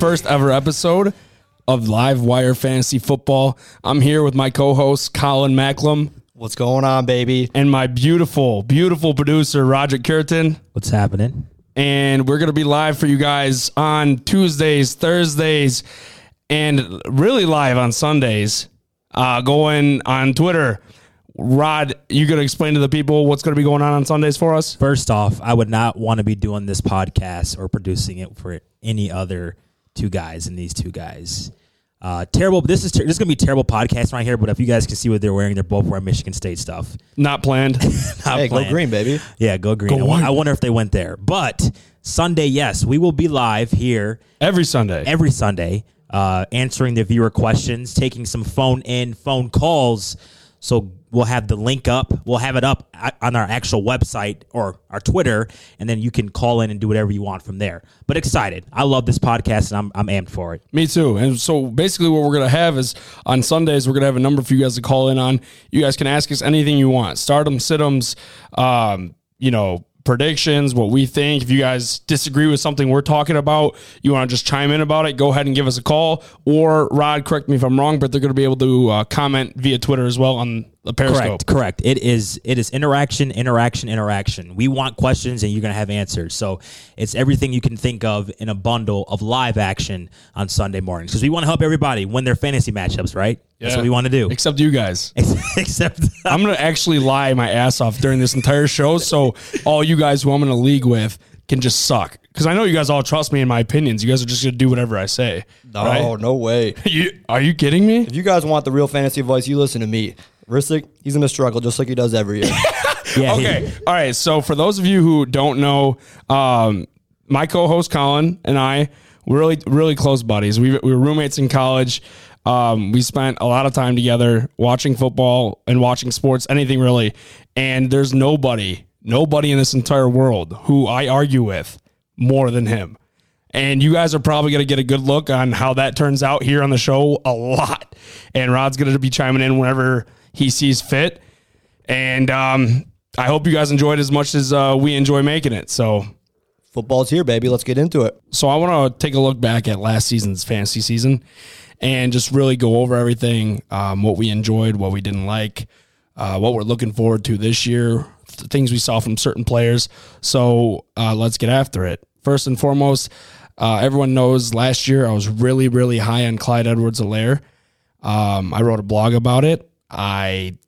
First ever episode of Live Wire Fantasy Football. I'm here with my co-host Colin Macklem What's going on, baby? and my beautiful, beautiful producer Roger Curtin. What's happening? and we're going to be live for you guys on Tuesdays, Thursdays, and really live on Sundays. Uh, going on Twitter. Rod, you going to explain to the people what's going to be going on on Sundays for us? First off, I would not want to be doing this podcast or producing it for any other two guys and these two guys. Uh, terrible. This is ter- this is gonna be a terrible podcast right here. But if you guys can see what they're wearing, they're both wearing Michigan State stuff. Not planned. Not Hey, go green, baby. Yeah, go green. Go I. I wonder if they went there. But Sunday, yes, we will be live here Every Sunday. every Sunday, uh, answering the viewer questions, taking some phone in, phone calls. So we'll have the link up. We'll have it up on our actual website or our Twitter, and then you can call in and do whatever you want from there. But excited. I love this podcast, and I'm, I'm amped for it. Me too. And so basically, what we're going to have is on Sundays, we're going to have a number for you guys to call in on. You guys can ask us anything you want stardom, situms, um, you know, predictions, what we think. If you guys disagree with something we're talking about, you want to just chime in about it, go ahead and give us a call. Or, Rod, correct me if I'm wrong, but they're going to be able to uh, comment via Twitter as well on the Periscope. Correct, correct. It is it is interaction, interaction, interaction. We want questions and you're gonna have answers. So it's everything you can think of in a bundle of live action on Sunday mornings. Because we want to help everybody win their fantasy matchups, right? That's what we want to do. Except you guys. Except I'm gonna actually lie my ass off during this entire show, so all you guys who I'm in a league with can just suck. Because I know you guys all trust me in my opinions. You guys are just gonna do whatever I say. No, right? no way. You, are you kidding me? If you guys want the real fantasy advice, you listen to me. Ristic, he's gonna struggle just like he does every year. yeah, he- Okay. All right. So for those of you who don't know, um, my co-host Colin and I, we're really really close buddies. We, we were roommates in college. Um, we spent a lot of time together watching football and watching sports, anything really. And there's nobody, nobody in this entire world who I argue with more than him. And you guys are probably going to get a good look on how that turns out here on the show a lot. And Rod's going to be chiming in whenever he sees fit. And um, I hope you guys enjoyed as much as uh, we enjoy making it. So, Football's here, baby. Let's get into it. so I want to take a look back at last season's fantasy season and just really go over everything, um, what we enjoyed, what we didn't like, uh, what we're looking forward to this year, th- things we saw from certain players. So uh, let's get after it. First and foremost, uh, everyone knows last year I was really, really high on Clyde Edwards-Helaire. Um, I wrote a blog about it. I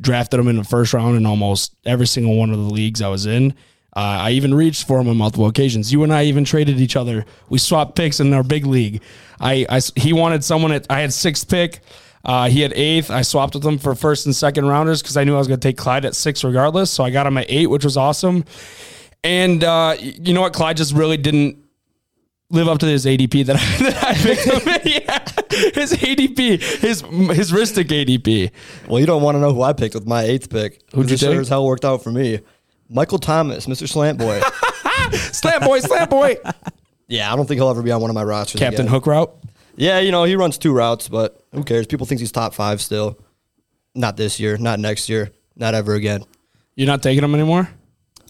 drafted him in the first round in almost every single one of the leagues I was in. Uh, I even reached for him on multiple occasions. You and I even traded each other. We swapped picks in our big league. I, I he wanted someone at I had sixth pick. Uh, he had eighth. I swapped with him for first and second rounders because I knew I was going to take Clyde at six regardless. So I got him at eight, which was awesome. And uh, you know what? Clyde just really didn't live up to his ADP that I, that I picked him. yeah, his ADP, his his Ristic ADP. Well, you don't want to know who I picked with my eighth pick. Who'd you This sure as hell worked out for me. Michael Thomas, Mr. Slant Boy. Slam boy, slam boy. yeah, I don't think he'll ever be on one of my rosters. Captain again. Hook route. Yeah, you know he runs two routes, but who cares? People think he's top five still. Not this year, not next year, not ever again. You're not taking him anymore?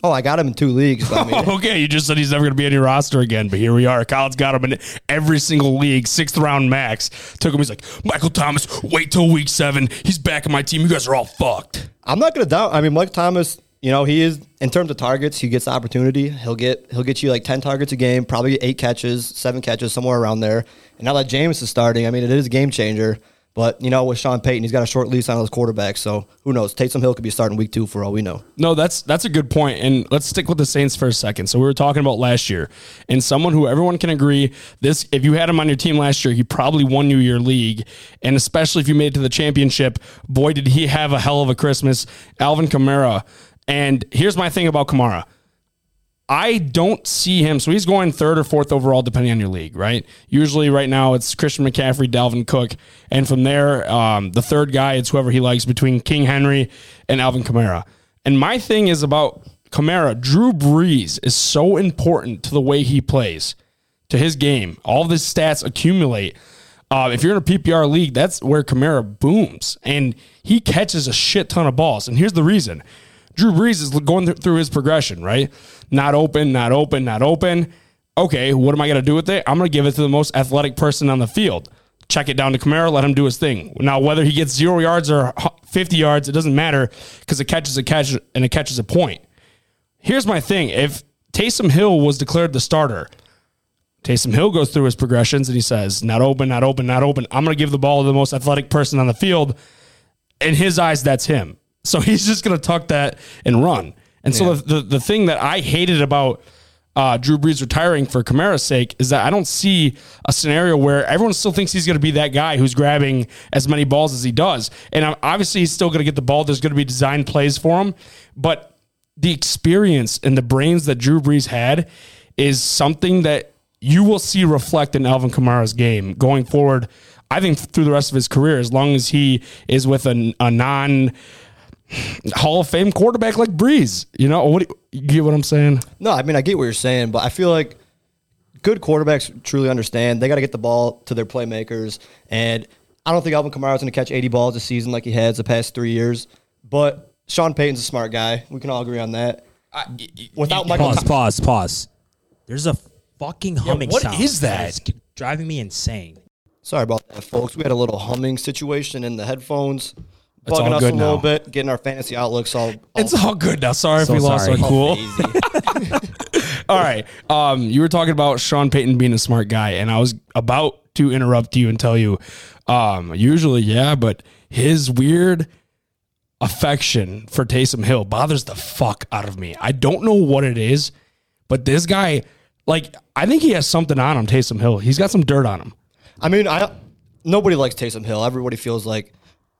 Oh, I got him in two leagues. I mean, okay, you just said he's never going to be on your roster again, but here we are. Kyle's got him in every single league, sixth round max. Took him. He's like, Michael Thomas, wait till week seven. He's back in my team. You guys are all fucked. I'm not gonna doubt. I mean, Michael Thomas. You know, he is in terms of targets. He gets the opportunity. He'll get he'll get you like ten targets a game, probably eight catches, seven catches, somewhere around there. And now that James is starting, I mean, it is a game changer. But you know, with Sean Payton, he's got a short lease on his quarterback, so who knows? Taysom Hill could be starting week two for all we know. No, that's that's a good point. And let's stick with the Saints for a second. So we were talking about last year, and someone who everyone can agree this: if you had him on your team last year, he probably won you your league, and especially if you made it to the championship. Boy, did he have a hell of a Christmas, Alvin Kamara. And here's my thing about Kamara. I don't see him. So he's going third or fourth overall, depending on your league, right? Usually, right now, it's Christian McCaffrey, Dalvin Cook. And from there, um, the third guy, it's whoever he likes between King Henry and Alvin Kamara. And my thing is about Kamara, Drew Brees is so important to the way he plays, to his game. All of his stats accumulate. Uh, if you're in a PPR league, that's where Kamara booms, and he catches a shit ton of balls. And here's the reason: Drew Brees is going th- through his progression, right? Not open, not open, not open. Okay, what am I going to do with it? I'm going to give it to the most athletic person on the field. Check it down to Kamara, let him do his thing. Now, whether he gets zero yards or 50 yards, it doesn't matter because a catch is a catch and a catch is a point. Here's my thing: if Taysom Hill was declared the starter, Taysom Hill goes through his progressions and he says, "Not open, not open, not open." I'm going to give the ball to the most athletic person on the field. In his eyes, that's him. So he's just going to tuck that and run. And so the, the the thing that I hated about uh, Drew Brees retiring for Kamara's sake is that I don't see a scenario where everyone still thinks he's going to be that guy who's grabbing as many balls as he does. And obviously, he's still going to get the ball. There's going to be design plays for him, but the experience and the brains that Drew Brees had is something that you will see reflect in Alvin Kamara's game going forward. I think through the rest of his career, as long as he is with a, a non Hall of Fame quarterback like Brees. you know, what you, you get what I'm saying? No, I mean I get what you're saying, but I feel like good quarterbacks truly understand they got to get the ball to their playmakers, and I don't think Alvin Kamara is going to catch 80 balls a season like he has the past three years. But Sean Payton's a smart guy. We can all agree on that. Without Michael, Pause, Tom- pause, pause. There's a fucking humming what sound. is that? is driving me insane. sorry about that, folks. We had a little humming situation in the headphones, It's bugging all us good a little now. bit, getting our fantasy outlooks all. all It's all good now. Sorry So if we lost sorry. our cool. All right. Um, you were talking about Sean Payton being a smart guy, and I was about to interrupt you and tell you, um, usually, yeah, but his weird affection for Taysom Hill bothers the fuck out of me. I don't know what it is, but this guy, like, I think he has something on him, Taysom Hill. He's got some dirt on him. I mean, I nobody likes Taysom Hill. Everybody feels like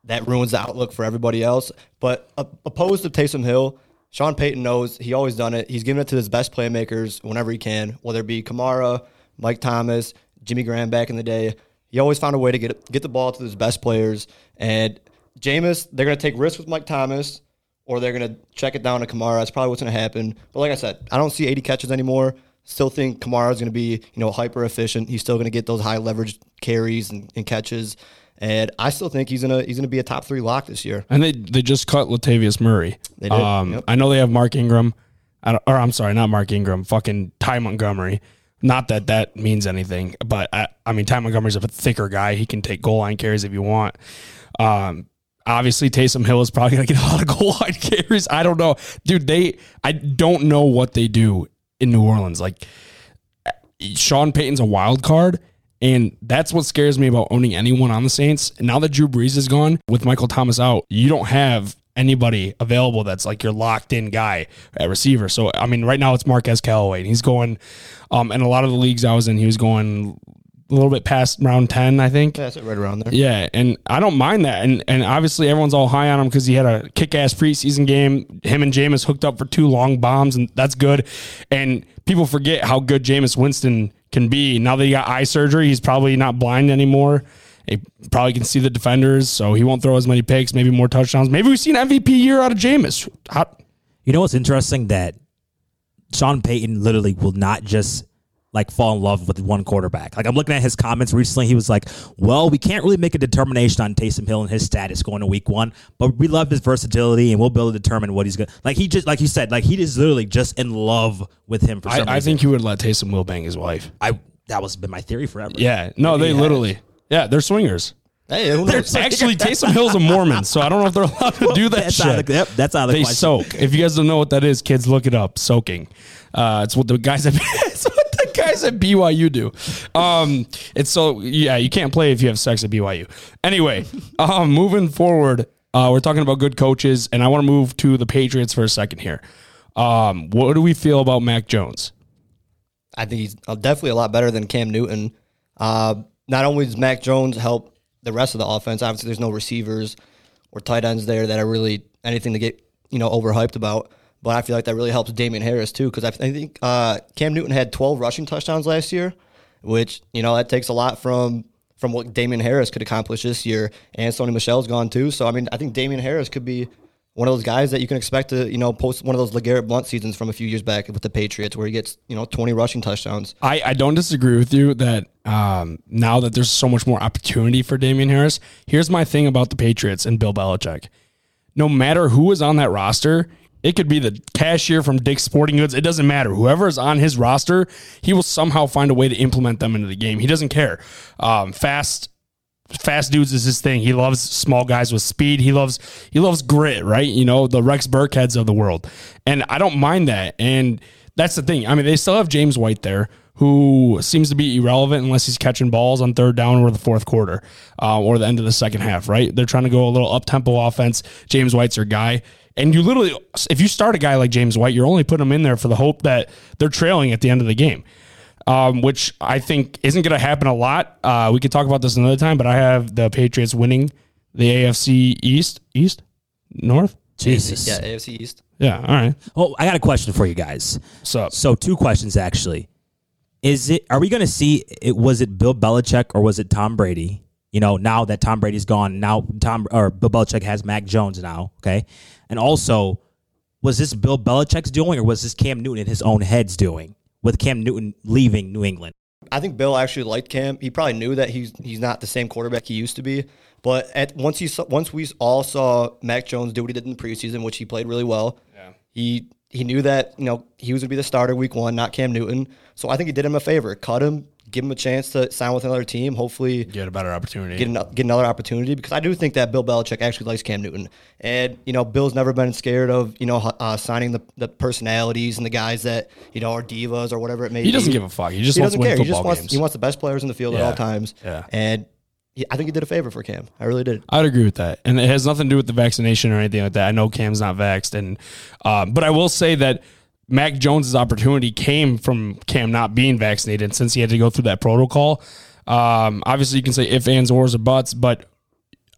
that ruins the outlook for everybody else. But opposed to Taysom Hill, Sean Payton knows he always done it. He's given it to his best playmakers whenever he can, whether it be Kamara, Mike Thomas, Jimmy Graham back in the day. He always found a way to get get the ball to his best players. And Jameis, they're going to take risks with Mike Thomas, or they're going to check it down to Kamara. That's probably what's going to happen. But like I said, I don't see 80 catches anymore. Still think Kamara is going to be, you know, hyper efficient. He's still going to get those high leverage carries and, and catches, and I still think he's gonna he's gonna be a top three lock this year. And they they just cut Latavius Murray. They did, Um, yep. I know they have Mark Ingram, or I'm sorry, not Mark Ingram. Fucking Ty Montgomery. Not that that means anything, but I, I mean Ty Montgomery's a thicker guy. He can take goal line carries if you want. Um, obviously Taysom Hill is probably gonna get a lot of goal line carries. I don't know, dude. They I don't know what they do in New Orleans. Like Sean Payton's a wild card. And that's what scares me about owning anyone on the Saints. Now that Drew Brees is gone, with Michael Thomas out, you don't have anybody available that's like your locked in guy at receiver. So I mean, right now it's Marquez Callaway, and he's going. Um, in a lot of the leagues I was in, he was going a little bit past round ten, I think. Yeah, that's it right around there. Yeah, and I don't mind that. And and obviously everyone's all high on him because he had a kick ass preseason game. Him and Jameis hooked up for two long bombs, and that's good. And people forget how good Jameis Winston can be. Now that he got eye surgery, he's probably not blind anymore. He probably can see the defenders, so he won't throw as many picks, maybe more touchdowns. Maybe we've seen MVP year out of Jameis. How, You know what's interesting? That Sean Payton literally will not just like fall in love with one quarterback. Like I'm looking at his comments recently. He was like, "Well, we can't really make a determination on Taysom Hill and his status going to Week One, but we love his versatility and we'll be able to determine what he's good." Like he just, like you said, like he is literally just in love with him for some I, I think he would let Taysom Will bang his wife. I that was been my theory forever. Yeah, no, they has. literally. Yeah, they're swingers. Hey, who knows? Actually, Taysom Hill's a Mormon, so I don't know if they're allowed to do that that's shit. out of yep, that's out of the they question. soak. If you guys don't know what that is, kids, look it up. Soaking. Uh, it's what the guys have. it's what the guys at BYU do. Um, it's so yeah, you can't play if you have sex at BYU. Anyway, um, moving forward, uh, we're talking about good coaches, and I want to move to the Patriots for a second here. Um, what do we feel about Mac Jones? I think he's uh, definitely a lot better than Cam Newton. Uh, not only does Mac Jones help the rest of the offense, obviously there's no receivers or tight ends there that are really anything to get you know overhyped about. But I feel like that really helps Damien Harris too because I, think uh, Cam Newton had 12 rushing touchdowns last year, which you know that takes a lot from from what Damien Harris could accomplish this year. And Sony Michel's gone too, so I mean I think Damien Harris could be one of those guys that you can expect to, you know, post one of those LeGarrette Blunt seasons from a few years back with the Patriots where he gets, you know, 20 rushing touchdowns. I, I don't disagree with you that um, now that there's so much more opportunity for Damian Harris, here's my thing about the Patriots and Bill Belichick. No matter who is on that roster, it could be the cashier from Dick's Sporting Goods. It doesn't matter. Whoever is on his roster, he will somehow find a way to implement them into the game. He doesn't care. Um, fast fast dudes is his thing. He loves small guys with speed. He loves he loves grit, right? You know, the Rex Burkheads of the world. And I don't mind that. And that's the thing. I mean, they still have James White there, who seems to be irrelevant unless he's catching balls on third down or the fourth quarter uh, or the end of the second half, right? They're trying to go a little up tempo offense. James White's their guy. And you literally, if you start a guy like James White, you're only putting him in there for the hope that they're trailing at the end of the game um, which I think isn't going to happen a lot. Uh, we could talk about this another time, but I have the Patriots winning the AFC East, East, North. Jesus. Yeah, AFC East. Yeah. All right. Oh, I got a question for you guys. So, So two questions actually. Is it are we going to see it was it Bill Belichick or was it Tom Brady? You know, now that Tom Brady's gone, now Tom or Bill Belichick has Mac Jones now, okay? And also, was this Bill Belichick's doing or was this Cam Newton in his own head's doing with Cam Newton leaving New England? I think Bill actually liked Cam. He probably knew that he's he's not the same quarterback he used to be. But at once he saw, once we all saw Mac Jones do what he did in the preseason, which he played really well. Yeah. He he knew that you know he was going to be the starter week one, not Cam Newton. So I think he did him a favor, cut him, give him a chance to sign with another team. Hopefully, get a better opportunity. get, an, get another opportunity because I do think that Bill Belichick actually likes Cam Newton, and you know Bill's never been scared of you know uh, signing the, the personalities and the guys that you know are divas or whatever it may be. he doesn't give a fuck. He just He wants to doesn't care. He just wants games. he wants the best players in the field at all times. Yeah. and I think he did a favor for Cam. I really did. I'd agree with that, and it has nothing to do with the vaccination or anything like that. I know Cam's not vaxxed, and um, but I will say that Mac Jones's opportunity came from Cam not being vaccinated, since he had to go through that protocol. Um, obviously, you can say if, ands, ors, or buts, but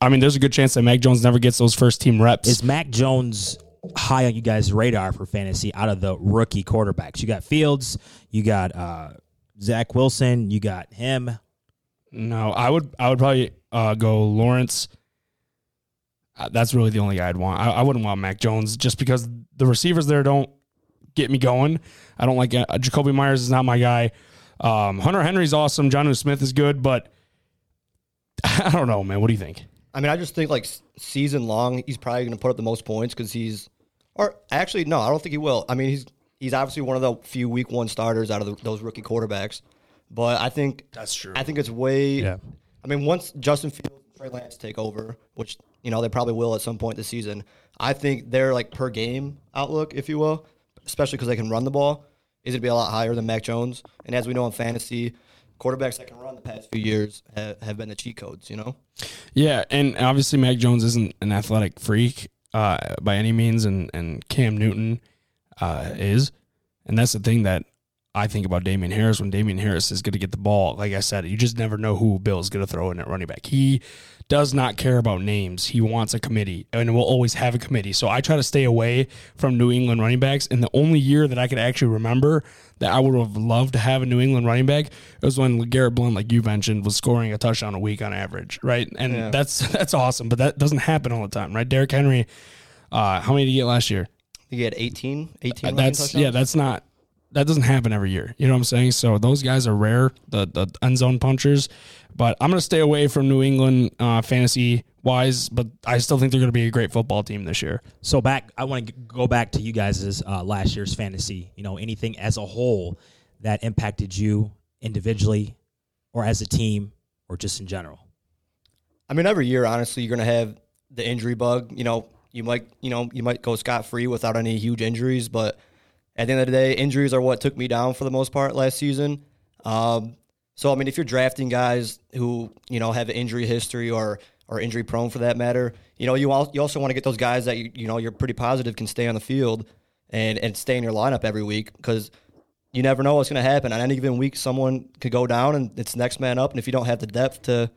I mean, there's a good chance that Mac Jones never gets those first team reps. Is Mac Jones high on you guys' radar for fantasy out of the rookie quarterbacks? You got Fields, you got uh, Zach Wilson, you got him. no, I would I would probably uh, go Lawrence. Uh, that's really the only guy I'd want. I, I wouldn't want Mac Jones just because the receivers there don't get me going. I don't like uh, Jakobi Meyers is not my guy. Um, Hunter Henry's awesome. John Smith is good, but I don't know, man. What do you think? I mean, I just think like season long, he's probably going to put up the most points because he's, or actually, no, I don't think he will. I mean, he's he's obviously one of the few week one starters out of the, those rookie quarterbacks. But I think That's true. I think it's way. Yeah. I mean, once Justin Fields and Trey Lance take over, which you know they probably will at some point this season, I think their like per game outlook, if you will, especially because they can run the ball, is to be a lot higher than Mac Jones. And as we know in fantasy, quarterbacks that can run the past few years have, have been the cheat codes. You know. Yeah, and obviously Mac Jones isn't an athletic freak uh, by any means, and and Cam Newton uh, is, and that's the thing that I think about Damien Harris. When Damien Harris is going to get the ball, like I said, you just never know who Bill is going to throw in at running back. He does not care about names. He wants a committee, and will always have a committee. So I try to stay away from New England running backs. And the only year that I could actually remember that I would have loved to have a New England running back was when Garrett Blunt, like you mentioned, was scoring a touchdown a week on average, right? And Yeah. that's that's awesome, but that doesn't happen all the time, right? Derrick Henry, uh, how many did he get last year? He had 18, 18 rushing that's touchdowns? yeah, that's not that doesn't happen every year. You know what I'm saying? So those guys are rare, the the end zone punchers. But I'm gonna stay away from New England uh, fantasy wise, but I still think they're gonna be a great football team this year. So back, I want to go back to you guys' uh, last year's fantasy. You know, anything as a whole that impacted you individually, or as a team, or just in general. I mean, every year, honestly, you're going to have the injury bug. You know, you might, you know, you might go scot free without any huge injuries, but at the end of the day, injuries are what took me down for the most part last season. Um, so, I mean, if you're drafting guys who you know have injury history or or injury prone for that matter, you know, you al- you also want to get those guys that you, you know you're pretty positive can stay on the field and and stay in your lineup every week because you never know what's going to happen. On any given week, someone could go down and it's next man up, and if you don't have the depth to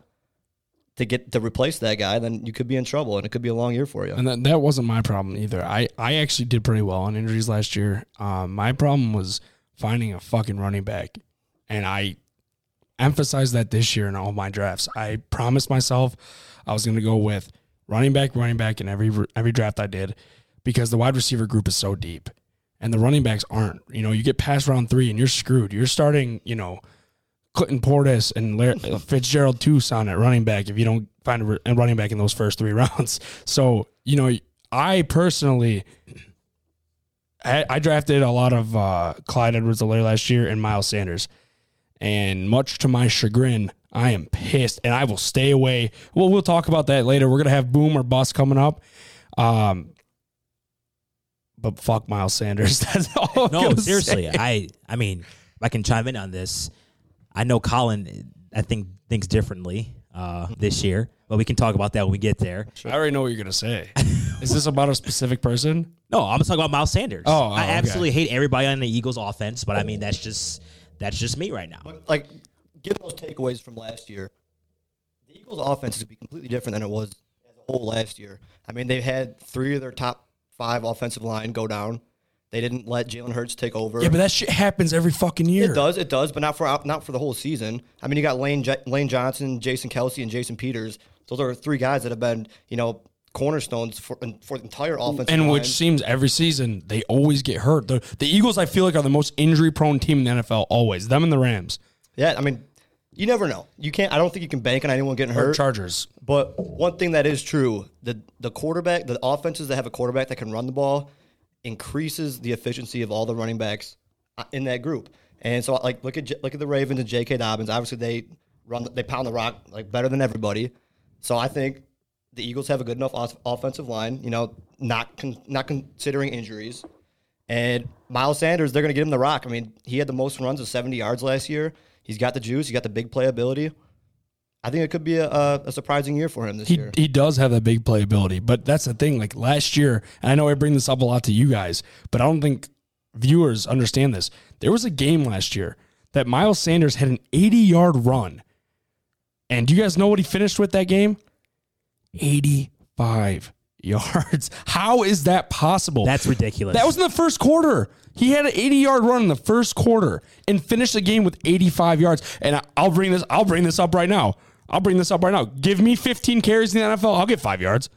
to get to replace that guy, then you could be in trouble, and it could be a long year for you. And that, that wasn't my problem either. I, I actually did pretty well on injuries last year. Um, my problem was finding a fucking running back. And I emphasized that this year in all my drafts. I promised myself I was going to go with running back, running back in every every draft I did because the wide receiver group is so deep and the running backs aren't. You know, you get past round three and you're screwed. You're starting, you know, Clinton Portis and Larry, Fitzgerald Tucson at running back if you don't find a running back in those first three rounds. So, you know, I personally, I, I drafted a lot of uh, Clyde Edwards-Helaire last year and Miles Sanders. And much to my chagrin, I am pissed and I will stay away. Well, we'll talk about that later. We're going to have boom or bust coming up. Um, but fuck Miles Sanders. That's all. I'm No, seriously. say. I I mean, I can chime in on this. I know Colin. I think thinks differently uh, this year, but we can talk about that when we get there. I already know what you're going to say. Is this about a specific person? No, I'm talking about Miles Sanders. Oh, oh, I okay. absolutely hate everybody on the Eagles offense, but I mean that's just that's just me right now. like given those takeaways from last year, the Eagles' offense is to be completely different than it was as a whole last year. I mean, they had three of their top five offensive line go down. They didn't let Jalen Hurts take over. Yeah, but that shit happens every fucking year. it does, it does, but not for not for the whole season. I mean, you got Lane J- Lane Johnson, Jason Kelce, and Jason Peters. Those are three guys that have been, you know, cornerstones for for the entire offense. and line. which seems every season they always get hurt. The, the Eagles, I feel like, are the most injury prone team in the NFL. Always them and the Rams yeah, I mean, you never know. You can't. I don't think you can bank on anyone getting or hurt. Chargers. But one thing that is true, the the quarterback, the offenses that have a quarterback that can run the ball increases the efficiency of all the running backs uh, in that group. And so like look at look at the Ravens and J.K. Dobbins. Obviously they run they pound the rock like better than everybody. So I think the Eagles have a good enough off- offensive line, you know, not con- not considering injuries. And Miles Sanders, they're going to get him the rock. I mean, he had the most runs of 70 yards last year. He's got the juice. He's got the big playability. I think it could be a, a, a surprising year for him this He, year. he does have that big playability, but that's the thing. Like last year, and I know I bring this up a lot to you guys, but I don't think viewers understand this. There was a game last year that Miles Sanders had an 80 yard run. And do you guys know what he finished with that game? 85 yards. How is that possible? That's ridiculous. That was in the first quarter. He had an 80 yard run in the first quarter and finished the game with 85 yards. And I'll bring this. I'll bring this up right now. I'll bring this up right now. Give me 15 carries in the NFL. I'll get five yards.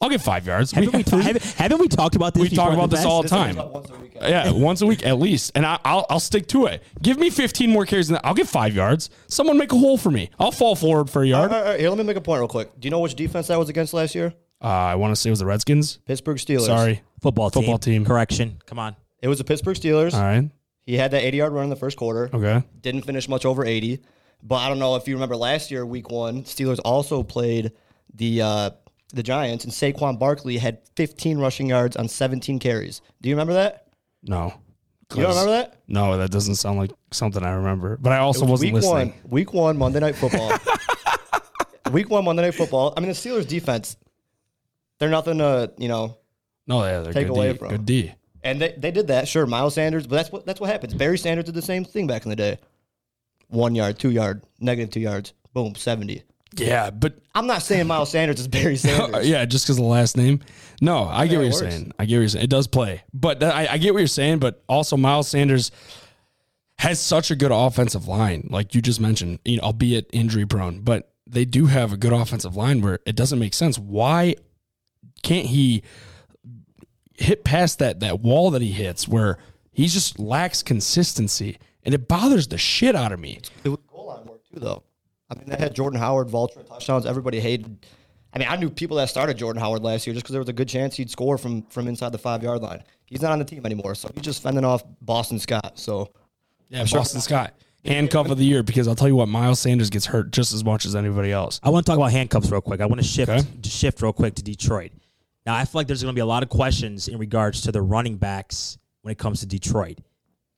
I'll get five yards. haven't, we, ta- haven't, haven't we talked about this? we talk about this past? all the time. Once a. Yeah, once a week at least, and I, I'll I'll stick to it. Give me 15 more carries, and I'll get five yards. Someone make a hole for me. I'll fall forward for a yard. right, all right, here, let me make a point real quick. Do you know which defense that was against last year? Uh, I want to say it was the Redskins. Pittsburgh Steelers. Sorry, Football team. Football team. Correction. Come on. It was the Pittsburgh Steelers. all right, He had that 80 yard run in the first quarter. okay. Didn't finish much over 80. But I don't know if you remember last year, week one, Steelers also played the uh, the Giants, and Saquon Barkley had 15 rushing yards on 17 carries. Do you remember that? No, You don't remember that? No, that doesn't sound like something I remember. But I also It was wasn't week listening. one, week one, Monday Night Football. week one, Monday Night Football. I mean, the Steelers defense, they're nothing to, you know, No, yeah, they're Take good away D. from. Good D. And they, they did that, sure. Miles Sanders, but that's what that's what happens. Barry Sanders did the same thing back in the day. One yard, two yard, negative two yards, boom, seventy. Yeah, but I'm not saying Miles Sanders is Barry Sanders. yeah, just because of the last name. No, I get what you're works. saying. I get what you're saying. It does play, but that, I, I get what you're saying. But also, Miles Sanders has such a good offensive line, like you just mentioned. You know, albeit injury prone, but they do have a good offensive line where it doesn't make sense. Why can't he hit past that that wall that he hits where he just lacks consistency, and it bothers the shit out of me. It was goal line work too, though. I mean, they had Jordan Howard vulture touchdowns. Everybody hated. I mean, I knew people that started Jordan Howard last year just because there was a good chance he'd score from from inside the five yard line. He's not on the team anymore, so he's just fending off Boston Scott. So Yeah, Boston Scott. Handcuff of the year because I'll tell you what, Miles Sanders gets hurt just as much as anybody else. I want to talk about handcuffs real quick. I want to shift Okay. to shift real quick to Detroit. Now, I feel like there's going to be a lot of questions in regards to the running backs when it comes to Detroit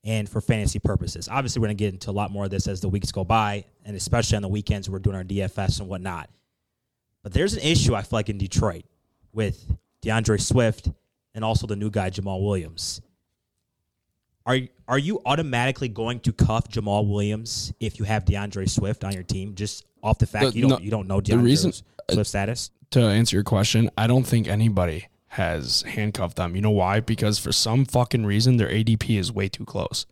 and for fantasy purposes. Obviously, we're going to get into a lot more of this as the weeks go by, and especially on the weekends we're doing our DFS and whatnot. But there's an issue I feel like in Detroit with D'Andre Swift and also the new guy Jamaal Williams. Are are you automatically going to cuff Jamaal Williams if you have D'Andre Swift on your team just off the fact The- you don't no, you don't know the D'Andre reason- Swift uh, status? To answer your question, I don't think anybody has handcuffed them. You know why? Because for some fucking reason, their ADP is way too close.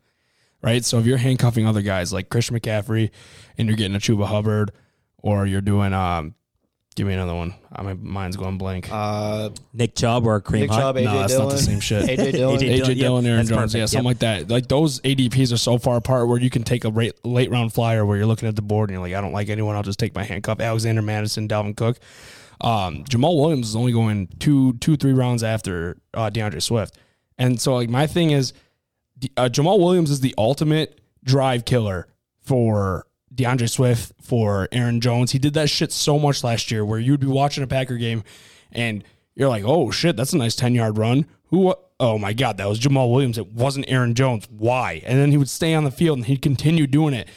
Right? So if you're handcuffing other guys like Christian McCaffrey and you're getting a Chuba Hubbard or you're doing um Give me another one. Uh, My mind's going blank. Uh, Nick Chubb or Kareem Nick Hunt? Chubb, AJ no, that's Dillon. not the same shit. AJ Dillon. AJ AJ Dillon, Dillon, yep, Aaron Jones, perfect, yeah, something like that. Like those ADPs are so far apart where you can take a rate, late round flyer where you're looking at the board and you're like, I don't like anyone. I'll just take my handcuff. Alexander Mattison, Dalvin Cook, um, Jamaal Williams is only going two, two, three rounds after uh, D'Andre Swift, and so like my thing is, uh, Jamaal Williams is the ultimate drive killer for D'Andre Swift, for Aaron Jones. He did that shit so much last year where you'd be watching a Packer game and you're like, oh shit, that's a nice 10 yard run. Who, oh my God, that was Jamaal Williams. It wasn't Aaron Jones. Why? And then he would stay on the field and he'd continue doing it.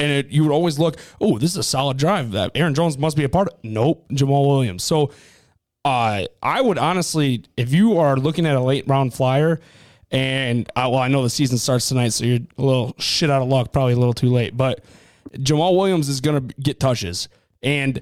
And it, you would always look, oh, this is a solid drive. That Aaron Jones must be a part of. Nope, Jamaal Williams. So uh, I would honestly, if you are looking at a late round flyer, and I, well, I know the season starts tonight, so you're a little shit out of luck, probably a little too late. But Jamaal Williams is going to get touches, and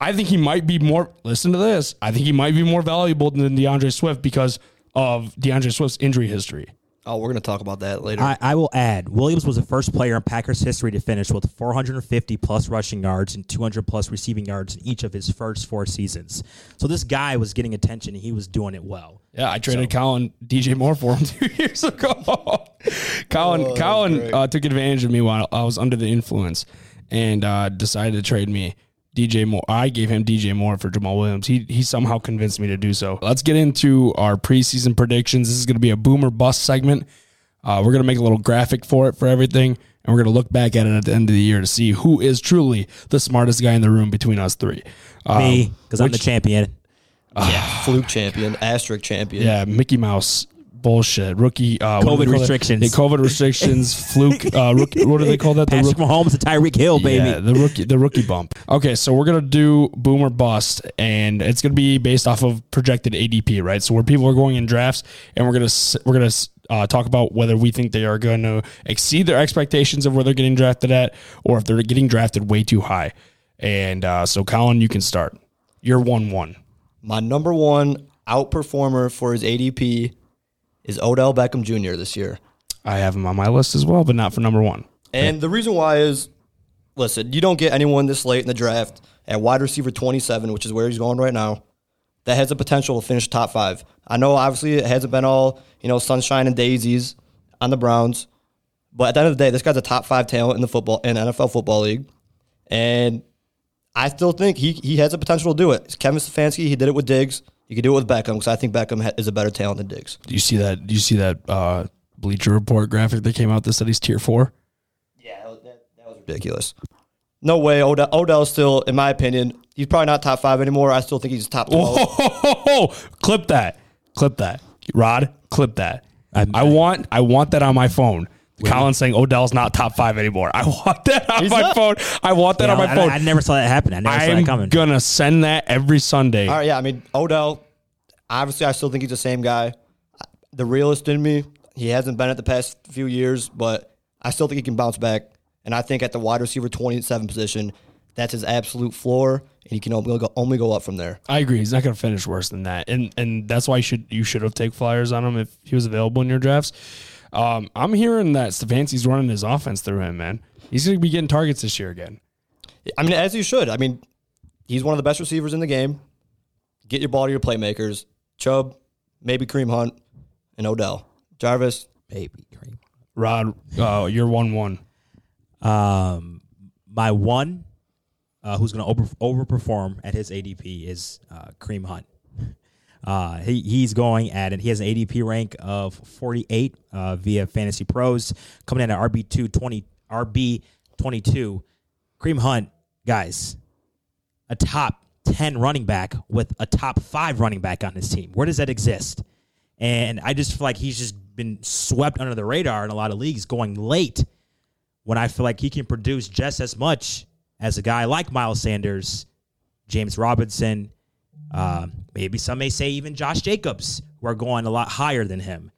I think he might be more. Listen to this. I think he might be more valuable than D'Andre Swift because of D'Andre Swift's injury history. Oh, we're gonna talk about that later. I, I will add, Williams was the first player in Packers history to finish with 450 plus rushing yards and 200 plus receiving yards in each of his first four seasons. So this guy was getting attention and he was doing it well. Yeah, I traded Colin DJ Moore for him two years ago. Colin Colin uh, took advantage of me while I was under the influence and uh, decided to trade me DJ Moore. I gave him DJ Moore for Jamaal Williams. He he somehow convinced me to do so. Let's get into our preseason predictions. This is going to be a boomer bust segment. Uh, we're going to make a little graphic for it for everything, and we're going to look back at it at the end of the year to see who is truly the smartest guy in the room between us three. Um, Me, because I'm the champion. yeah, fluke champion, asterisk champion. Yeah, Mickey Mouse bullshit. Rookie uh, COVID they call that? restrictions. The COVID restrictions. fluke. Uh, rookie, what do they call that? The Patrick rookie, Mahomes and Tyreek Hill, baby. yeah, the rookie. The rookie bump. Okay, so we're gonna do boomer bust, and it's gonna be based off of projected ADP, right? So where people are going in drafts, and we're gonna we're gonna uh, talk about whether we think they are going to exceed their expectations of where they're getting drafted at, or if they're getting drafted way too high. And uh, so, Colin, you can start. You're one one. My number one outperformer for his ADP is Odell Beckham Jr. this year. I have him on my list as well, but not for number one. And the reason why is, listen, you don't get anyone this late in the draft at wide receiver 27, which is where he's going right now, that has the potential to finish top five. I know obviously it hasn't been all, you know, sunshine and daisies on the Browns, but at the end of the day, this guy's a top five talent in the football in NFL football league. And I still think he he has the potential to do it. It's Kevin Stefanski, he did it with Diggs. You could do it with Beckham because I think Beckham ha- is a better talent than Diggs. Do you see that? Do you see that uh, Bleacher Report graphic that came out that said he's tier four? Yeah, that was, that, that was ridiculous. No way. Odell, Odell's still, in my opinion, he's probably not top five anymore. I still think he's top 12. Oh, clip that, clip that, Rod, clip that. I, I'm- want, I want that on my phone. Colin saying Odell's not top five anymore. I want that on He's my not? phone. I want that on my I, phone. I never saw that happen. I never saw that I'm coming. gonna send that every Sunday. All right, yeah, I mean, Odell, obviously, I still think he's the same guy. The realist in me, he hasn't been at the past few years, but I still think he can bounce back. And I think at the wide receiver 27 position, that's his absolute floor, and he can only go, only go up from there. I agree. He's not going to finish worse than that, and and that's why you should you should have taken flyers on him if he was available in your drafts. Um, I'm hearing that Stefanski's running his offense through him, man. He's going to be getting targets this year again. I mean, as he should. I mean, he's one of the best receivers in the game. Get your ball to your playmakers. Chubb, maybe Kareem Hunt, and Odell. Jarvis, Baby cream. Rod, uh, you're one one. Um, my one, uh, who's going to over, overperform at his ADP is uh, Kareem Hunt. Uh, he, he's going at it. He has an ADP rank of 48 uh, via Fantasy Pros, coming in at RB two twenty RB 22. Kareem Hunt, guys, a top 10 running back with a top five running back on his team. Where does that exist? And I just feel like he's just been swept under the radar in a lot of leagues going late when I feel like he can produce just as much as a guy like Miles Sanders, James Robinson, uh, maybe some may say even Josh Jacobs, who are going a lot higher than him.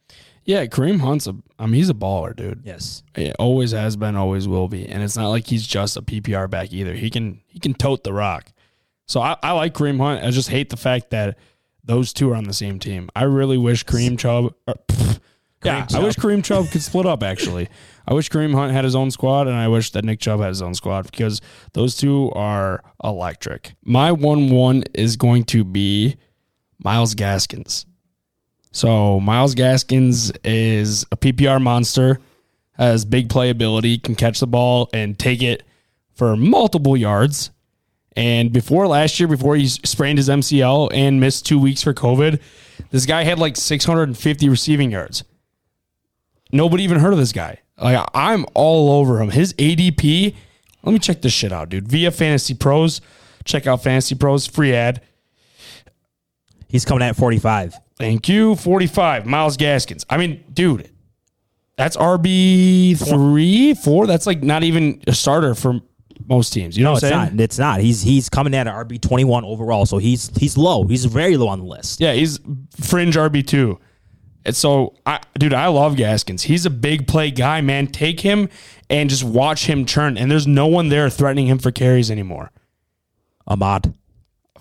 Yeah, Kareem Hunt's a. I mean, he's a baller, dude. Yes. It always has been, always will be, and it's not like he's just a PPR back either. He can he can tote the rock. So I, I like Kareem Hunt. I just hate the fact that those two are on the same team. I really wish Kareem Chubb, or, pff, Yeah, Kareem I wish Chubb. Kareem Chubb could split up. Actually, I wish Kareem Hunt had his own squad, and I wish that Nick Chubb had his own squad because those two are electric. My one-one is going to be Myles Gaskins. So Myles Gaskins is a PPR monster, has big playability, can catch the ball and take it for multiple yards. And before last year, before he sprained his MCL and missed two weeks for COVID, this guy had like 650 receiving yards. Nobody even heard of this guy. Like I'm all over him. His ADP. Let me check this shit out, dude. Via Fantasy Pros. Check out Fantasy Pros. Free ad. He's coming at 45. Thank you. 45. Myles Gaskins. I mean, dude, that's RB three, four. That's like not even a starter for most teams. You know No, what it's I'm saying? not. It's not. He's he's coming at an RB 21 overall, so he's he's low. He's very low on the list. Yeah, he's fringe RB two. And so, I, dude, I love Gaskins. He's a big play guy, man. Take him and just watch him churn. And there's no one there threatening him for carries anymore. Ahmad.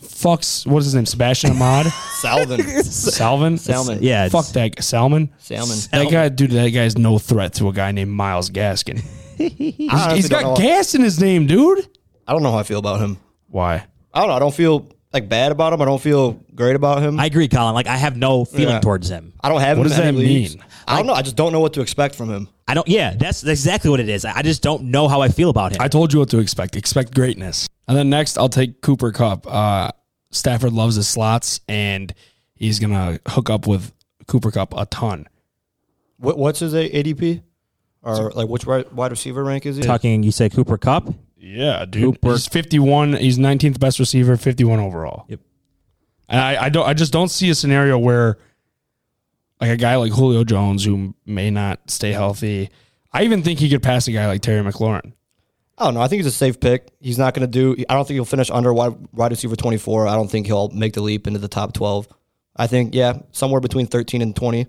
Fucks, what is his name? Sebastian Ahmad? Salvin. Salvin? Salmon. Yeah, it's- Fuck that. guy. Salmon? Salmon. That guy, dude, that guy's no threat to a guy named Myles Gaskin. I honestly He's don't got gas in his name, dude. I don't know how I feel about him. Why? I don't know. I don't feel like bad about him. I don't feel great about him. I I, agree, Colin. Like I have no feeling Yeah. towards him. I don't have What him does in any that leagues. mean? I don't know. I just don't know what to expect from him. I don't. Yeah, that's, that's exactly what it is. I just don't know how I feel about him. I told you what to expect. Expect greatness. And then next, I'll take Cooper Kupp. Uh, Stafford loves his slots, and he's gonna hook up with Cooper Kupp a ton. What, what's his A- ADP? Or like which wide wide receiver rank is he? Talking, you say Cooper Kupp. Yeah, dude. Cooper. He's fifty-one. He's nineteenth best receiver, fifty-one overall. Yep. And I, I don't. I just don't see a scenario where, like a guy like Julio Jones, who may not stay healthy. I even think he could pass a guy like Terry McLaurin. I don't know. I think he's a safe pick. He's not going to do. I don't think he'll finish under wide, wide receiver twenty four. I don't think he'll make the leap into the top twelve. I think yeah, somewhere between thirteen and twenty.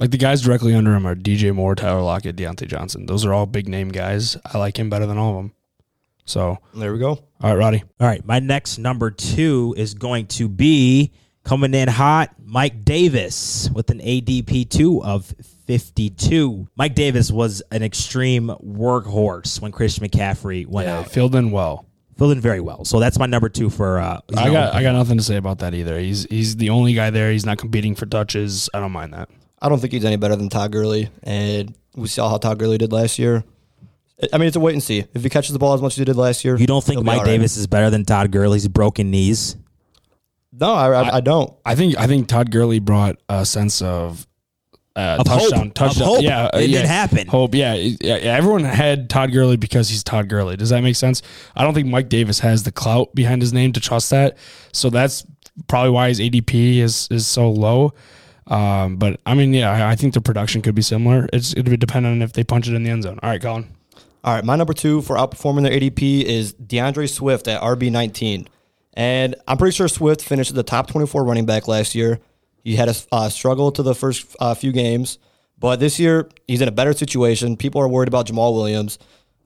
Like the guys directly under him are DJ Moore, Tyler Lockett, Diontae Johnson. Those are all big name guys. I like him better than all of them. So, There we go. all right, Roddy. All right, my next number two is going to be coming in hot, Mike Davis with an ADP two of 52. Mike Davis was an extreme workhorse when Christian McCaffrey went Yeah, out. filled in well. Filled in very well. So that's my number two for. Uh, I got I got nothing to say about that either. He's he's the only guy there. He's not competing for touches. I don't mind that. I don't think he's any better than Todd Gurley, and we saw how Todd Gurley did last year. I mean, it's a wait and see. If he catches the ball as much as he did last year, You don't think he'll be Mike all right. Davis is better than Todd Gurley's broken knees? No, I, I, I don't. I think I think Todd Gurley brought a sense of uh, Of hope. touchdown. Of Touchdown. hope. Yeah, uh, It yeah. did happen. Hope. Yeah, yeah. yeah. Everyone had Todd Gurley because he's Todd Gurley. Does that make sense? I don't think Mike Davis has the clout behind his name to trust that. So that's probably why his ADP is is so low. Um, but I mean, yeah, I, I think the production could be similar. It's it would depend on if they punch it in the end zone. All right, Colin. All right, my number two for outperforming their ADP is D'Andre Swift at RB nineteen, and I'm pretty sure Swift finished the top twenty four running back last year. He had a uh, struggle to the first uh, few games, but this year he's in a better situation. People are worried about Jamaal Williams.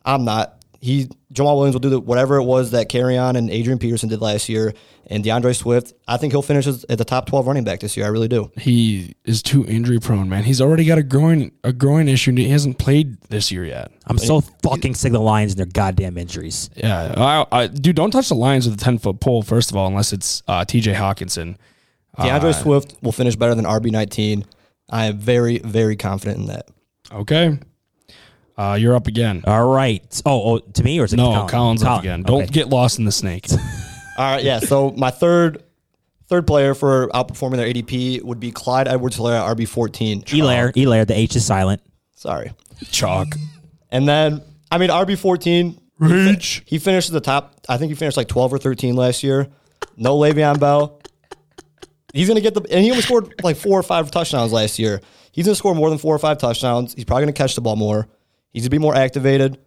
I'm not. He Jamaal Williams will do the, whatever it was that on and Adrian Peterson did last year, and D'Andre Swift. I think he'll finish at the top twelve running back this year. I really do. He is too injury prone, man. He's already got a groin a groin issue. and He hasn't played this year yet. I'm so fucking sick of the Lions and their goddamn injuries. Yeah, I, I, dude, don't touch the Lions with a ten foot pole. First of all, unless it's uh, T.J. Hockenson. D'Andre Swift will finish better than RB nineteen. I am very very confident in that. Okay, uh, you're up again. All right. Oh, oh to me or is it No, Colin? Collins up again. Don't Okay. get lost in the snake. All right, yeah. So my third third player for outperforming their ADP would be Clyde Edwards-Helaire RB fourteen. Elair, Elair, the H is silent. Sorry. Chalk. And then I mean RB fourteen. Reach. He finished at the top. I think he finished like twelve or thirteen last year. No Le'Veon Bell. He's gonna get the and he only scored like four or five touchdowns last year. He's gonna score more than four or five touchdowns. He's probably gonna catch the ball more. He's gonna be more activated.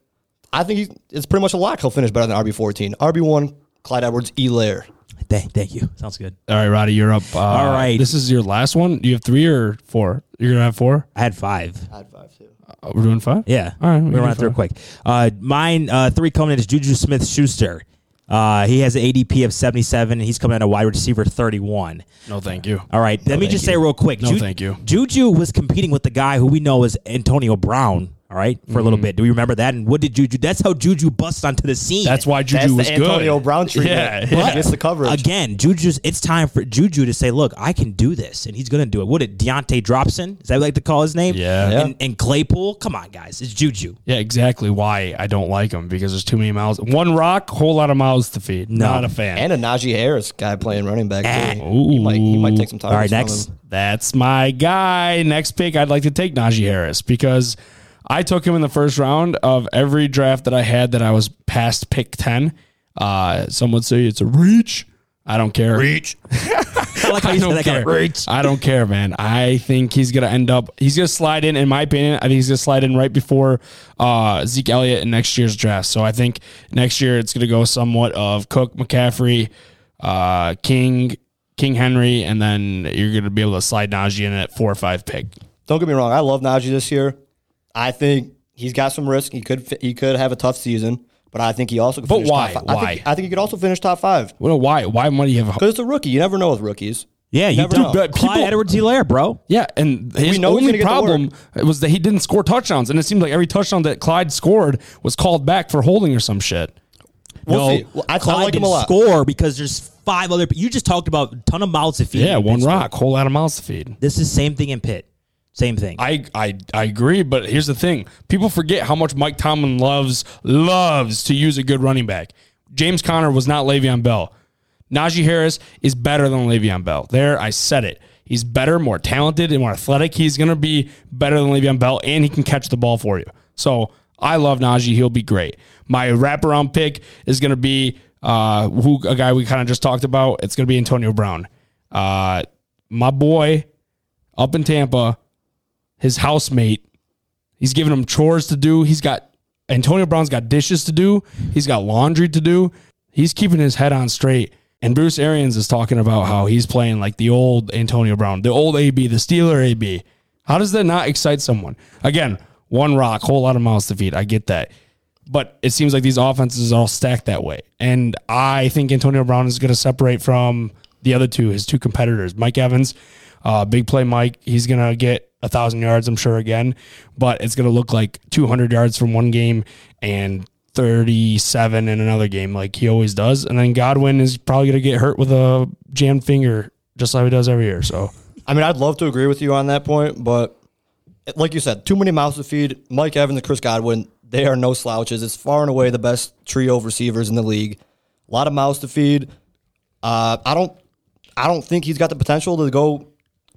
I think he's, it's pretty much a lock. He'll finish better than RB fourteen. RB one, Clyde Edwards, Elair. Thank, thank you. Sounds good. All right, Roddy, you're up. Uh, All right. This is your last one. Do you have three or four? You're gonna have four. I had five. I had five too. Uh, we're doing five. Yeah. All right, we We're can running do through it quick. Uh, mine, uh, three coming in is Juju Smith Schuster. Uh, he has an ADP of 77. And he's coming out a wide receiver 31. No, thank you. All right, let me just say real quick. No, thank you. Juju was competing with the guy who we know is Antonio Brown. All right, for a little Mm-hmm. bit. Do we remember that? And what did Juju? That's how Juju busted onto the scene. That's why Juju That's was the Antonio good. Brown treatment. Yeah, He yeah. gets the coverage. Again, Juju's. It's time for Juju to say, "Look, I can do this," and he's going to do it. What did Deontay Dropson? Is that what like to call his name? Yeah. Yeah. And, and Claypool. Come on, guys, it's Juju. Yeah, exactly why I don't like him because there's too many miles. One rock, whole lot of miles to feed. Not a fan. And a Najee Harris guy playing running back. Ah. Too. He, might, he might take some time. All right, next. That's my guy. Next pick, I'd like to take Najee Harris because I took him in the first round of every draft that I had that I was past pick 10. Uh, some would say it's a reach. I don't care. Reach. I like I don't that guy, care. "Reach." I don't care, man. I think he's gonna end up. He's gonna slide in. In my opinion, I think he's gonna slide in right before uh, Zeke Elliott in next year's draft. So I think next year it's gonna go somewhat of Cook, McCaffrey, uh, King, King Henry, and then you're gonna be able to slide Najee in at four or five pick. Don't get me wrong. I love Najee this year. I think he's got some risk. He could he could have a tough season, but I think he also. Could But finish why? Top five. I Why? think, I think he could also finish top five Well, why? Why might he have? Because it's a rookie. You never know with rookies. Yeah, you Never do. know. But Clyde people- Edwards-Helaire, bro. yeah, and his know only gonna get the problem was that he didn't score touchdowns, and it seemed like every touchdown that Clyde scored was called back for holding or some shit. We'll no, see. Well, I, I Clyde like him a lot. score because there's five other. You just talked about a ton of mouths to feed. Yeah, one rock, whole lot of mouths to feed. This is same thing in Pitt. Same thing. I, I I agree, but here's the thing: people forget how much Mike Tomlin loves loves to use a good running back. James Conner was not Le'Veon Bell. Najee Harris is better than Le'Veon Bell. There, I said it. He's better, more talented, and more athletic. He's going to be better than Le'Veon Bell, and he can catch the ball for you. So I love Najee. He'll be great. My wraparound pick is going to be uh, who a guy we kind of just talked about. It's going to be Antonio Brown. Uh, my boy up in Tampa, his housemate. He's giving him chores to do. He's got Antonio Brown's got dishes to do. He's got laundry to do. He's keeping his head on straight. And Bruce Arians is talking about how he's playing like the old Antonio Brown, the old AB, the Steeler AB. How does that not excite someone? Again, one rock, whole lot of mouths to feed. I get that. But it seems like these offenses are all stacked that way. And I think Antonio Brown is going to separate from the other two, his two competitors. Mike Evans, uh, big play Mike, he's going to get a thousand yards, I'm sure, again. But it's going to look like 200 yards from one game and 37 in another game, like he always does. And then Godwin is probably going to get hurt with a jammed finger, just like he does every year. So I mean, I'd love to agree with you on that point, but like you said, too many mouths to feed. Mike Evans and Chris Godwin, they are no slouches. It's far and away the best trio of receivers in the league. A lot of mouths to feed. Uh, I don't, I don't think he's got the potential to go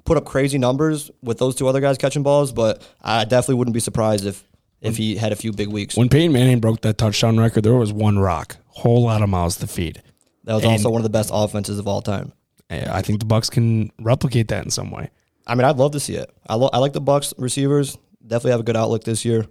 put up crazy numbers with those two other guys catching balls, but I definitely wouldn't be surprised if if he had a few big weeks. when Peyton Manning broke that touchdown record, there was one rock, whole lot of miles to feed. That was also one of the best offenses of all time. I think the Bucks can replicate that in some way. I mean, I'd love to see it. I, lo- I like the Bucks receivers. Definitely have a good outlook this year.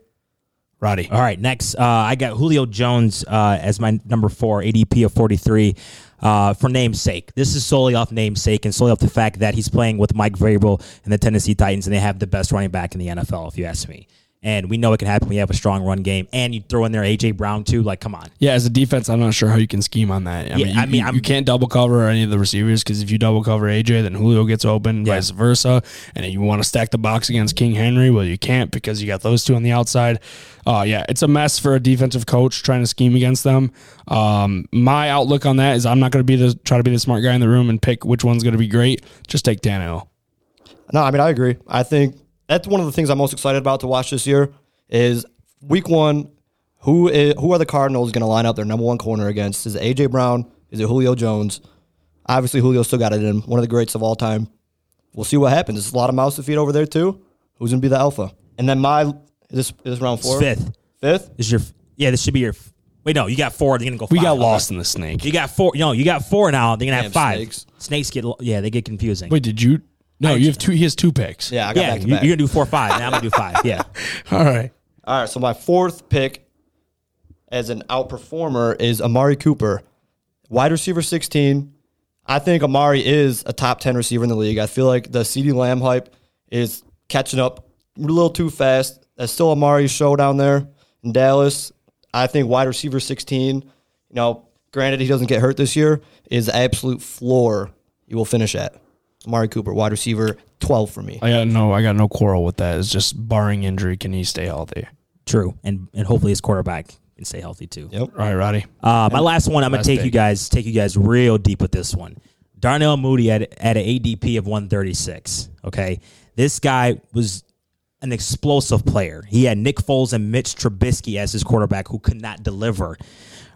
Roddy. All right, next, uh, I got Julio Jones uh, as my number four, ADP of 43, uh, for namesake. This is solely off namesake and solely off the fact that he's playing with Mike Vrabel and the Tennessee Titans, and they have the best running back in the NFL, if you ask me. And we know it can happen when you have a strong run game, and you throw in there A.J. Brown, too. Like, come on. Yeah, as a defense, I'm not sure how you can scheme on that. I Yeah, mean, you, I mean, you- I'm- you can't double cover any of the receivers because if you double cover AJ, then Julio gets open, Yeah. vice versa. And you want to stack the box against King Henry, well, you can't because you got those two on the outside. Uh, yeah, it's a mess for a defensive coach trying to scheme against them. Um, my outlook on that is I'm not going to be the try to be the smart guy in the room and pick which one's going to be great. Just take Tannehill. No, I mean I agree. I think that's one of the things I'm most excited about to watch this year is week one. Who is, who are the Cardinals going to line up their number one corner against? Is it AJ Brown? Is it Julio Jones? Obviously, Julio still got it in him. One of the greats of all time. We'll see what happens. There's a lot of mouths to feed over there too. Who's going to be the alpha? And then my this is this round It's four, fifth. fifth. This is your, yeah, this should be your, wait, no, you got four. They're going to go We got lost in the snake. You got four. No, you got four now. They're going to have five. snakes. Snakes get, yeah, they get confusing. Wait, did you? No, you have two. He has two picks. Yeah, I got yeah, back to you, back. you're going to do four, five. Now I'm going to do five. Yeah. All right. All right, so my fourth pick as an outperformer is Amari Cooper, wide receiver 16. I think Amari is a top 10 receiver in the league. I feel like the CeeDee Lamb hype is catching up a little too fast. That's still Amari's show down there in Dallas. I think wide receiver 16, you know, granted he doesn't get hurt this year, is the absolute floor you will finish at. Amari Cooper, wide receiver, 12 for me. I got no, I got no quarrel with that. It's just barring injury, can he stay healthy? True, and and hopefully his quarterback can stay healthy too. Yep. All right, Roddy. Uh, my last one, I'm gonna Last take you guys take you guys real deep with this one. Darnell Mooney at at an ADP of 136. Okay, this guy was an explosive player. He had Nick Foles and Mitch Trubisky as his quarterback, who could not deliver.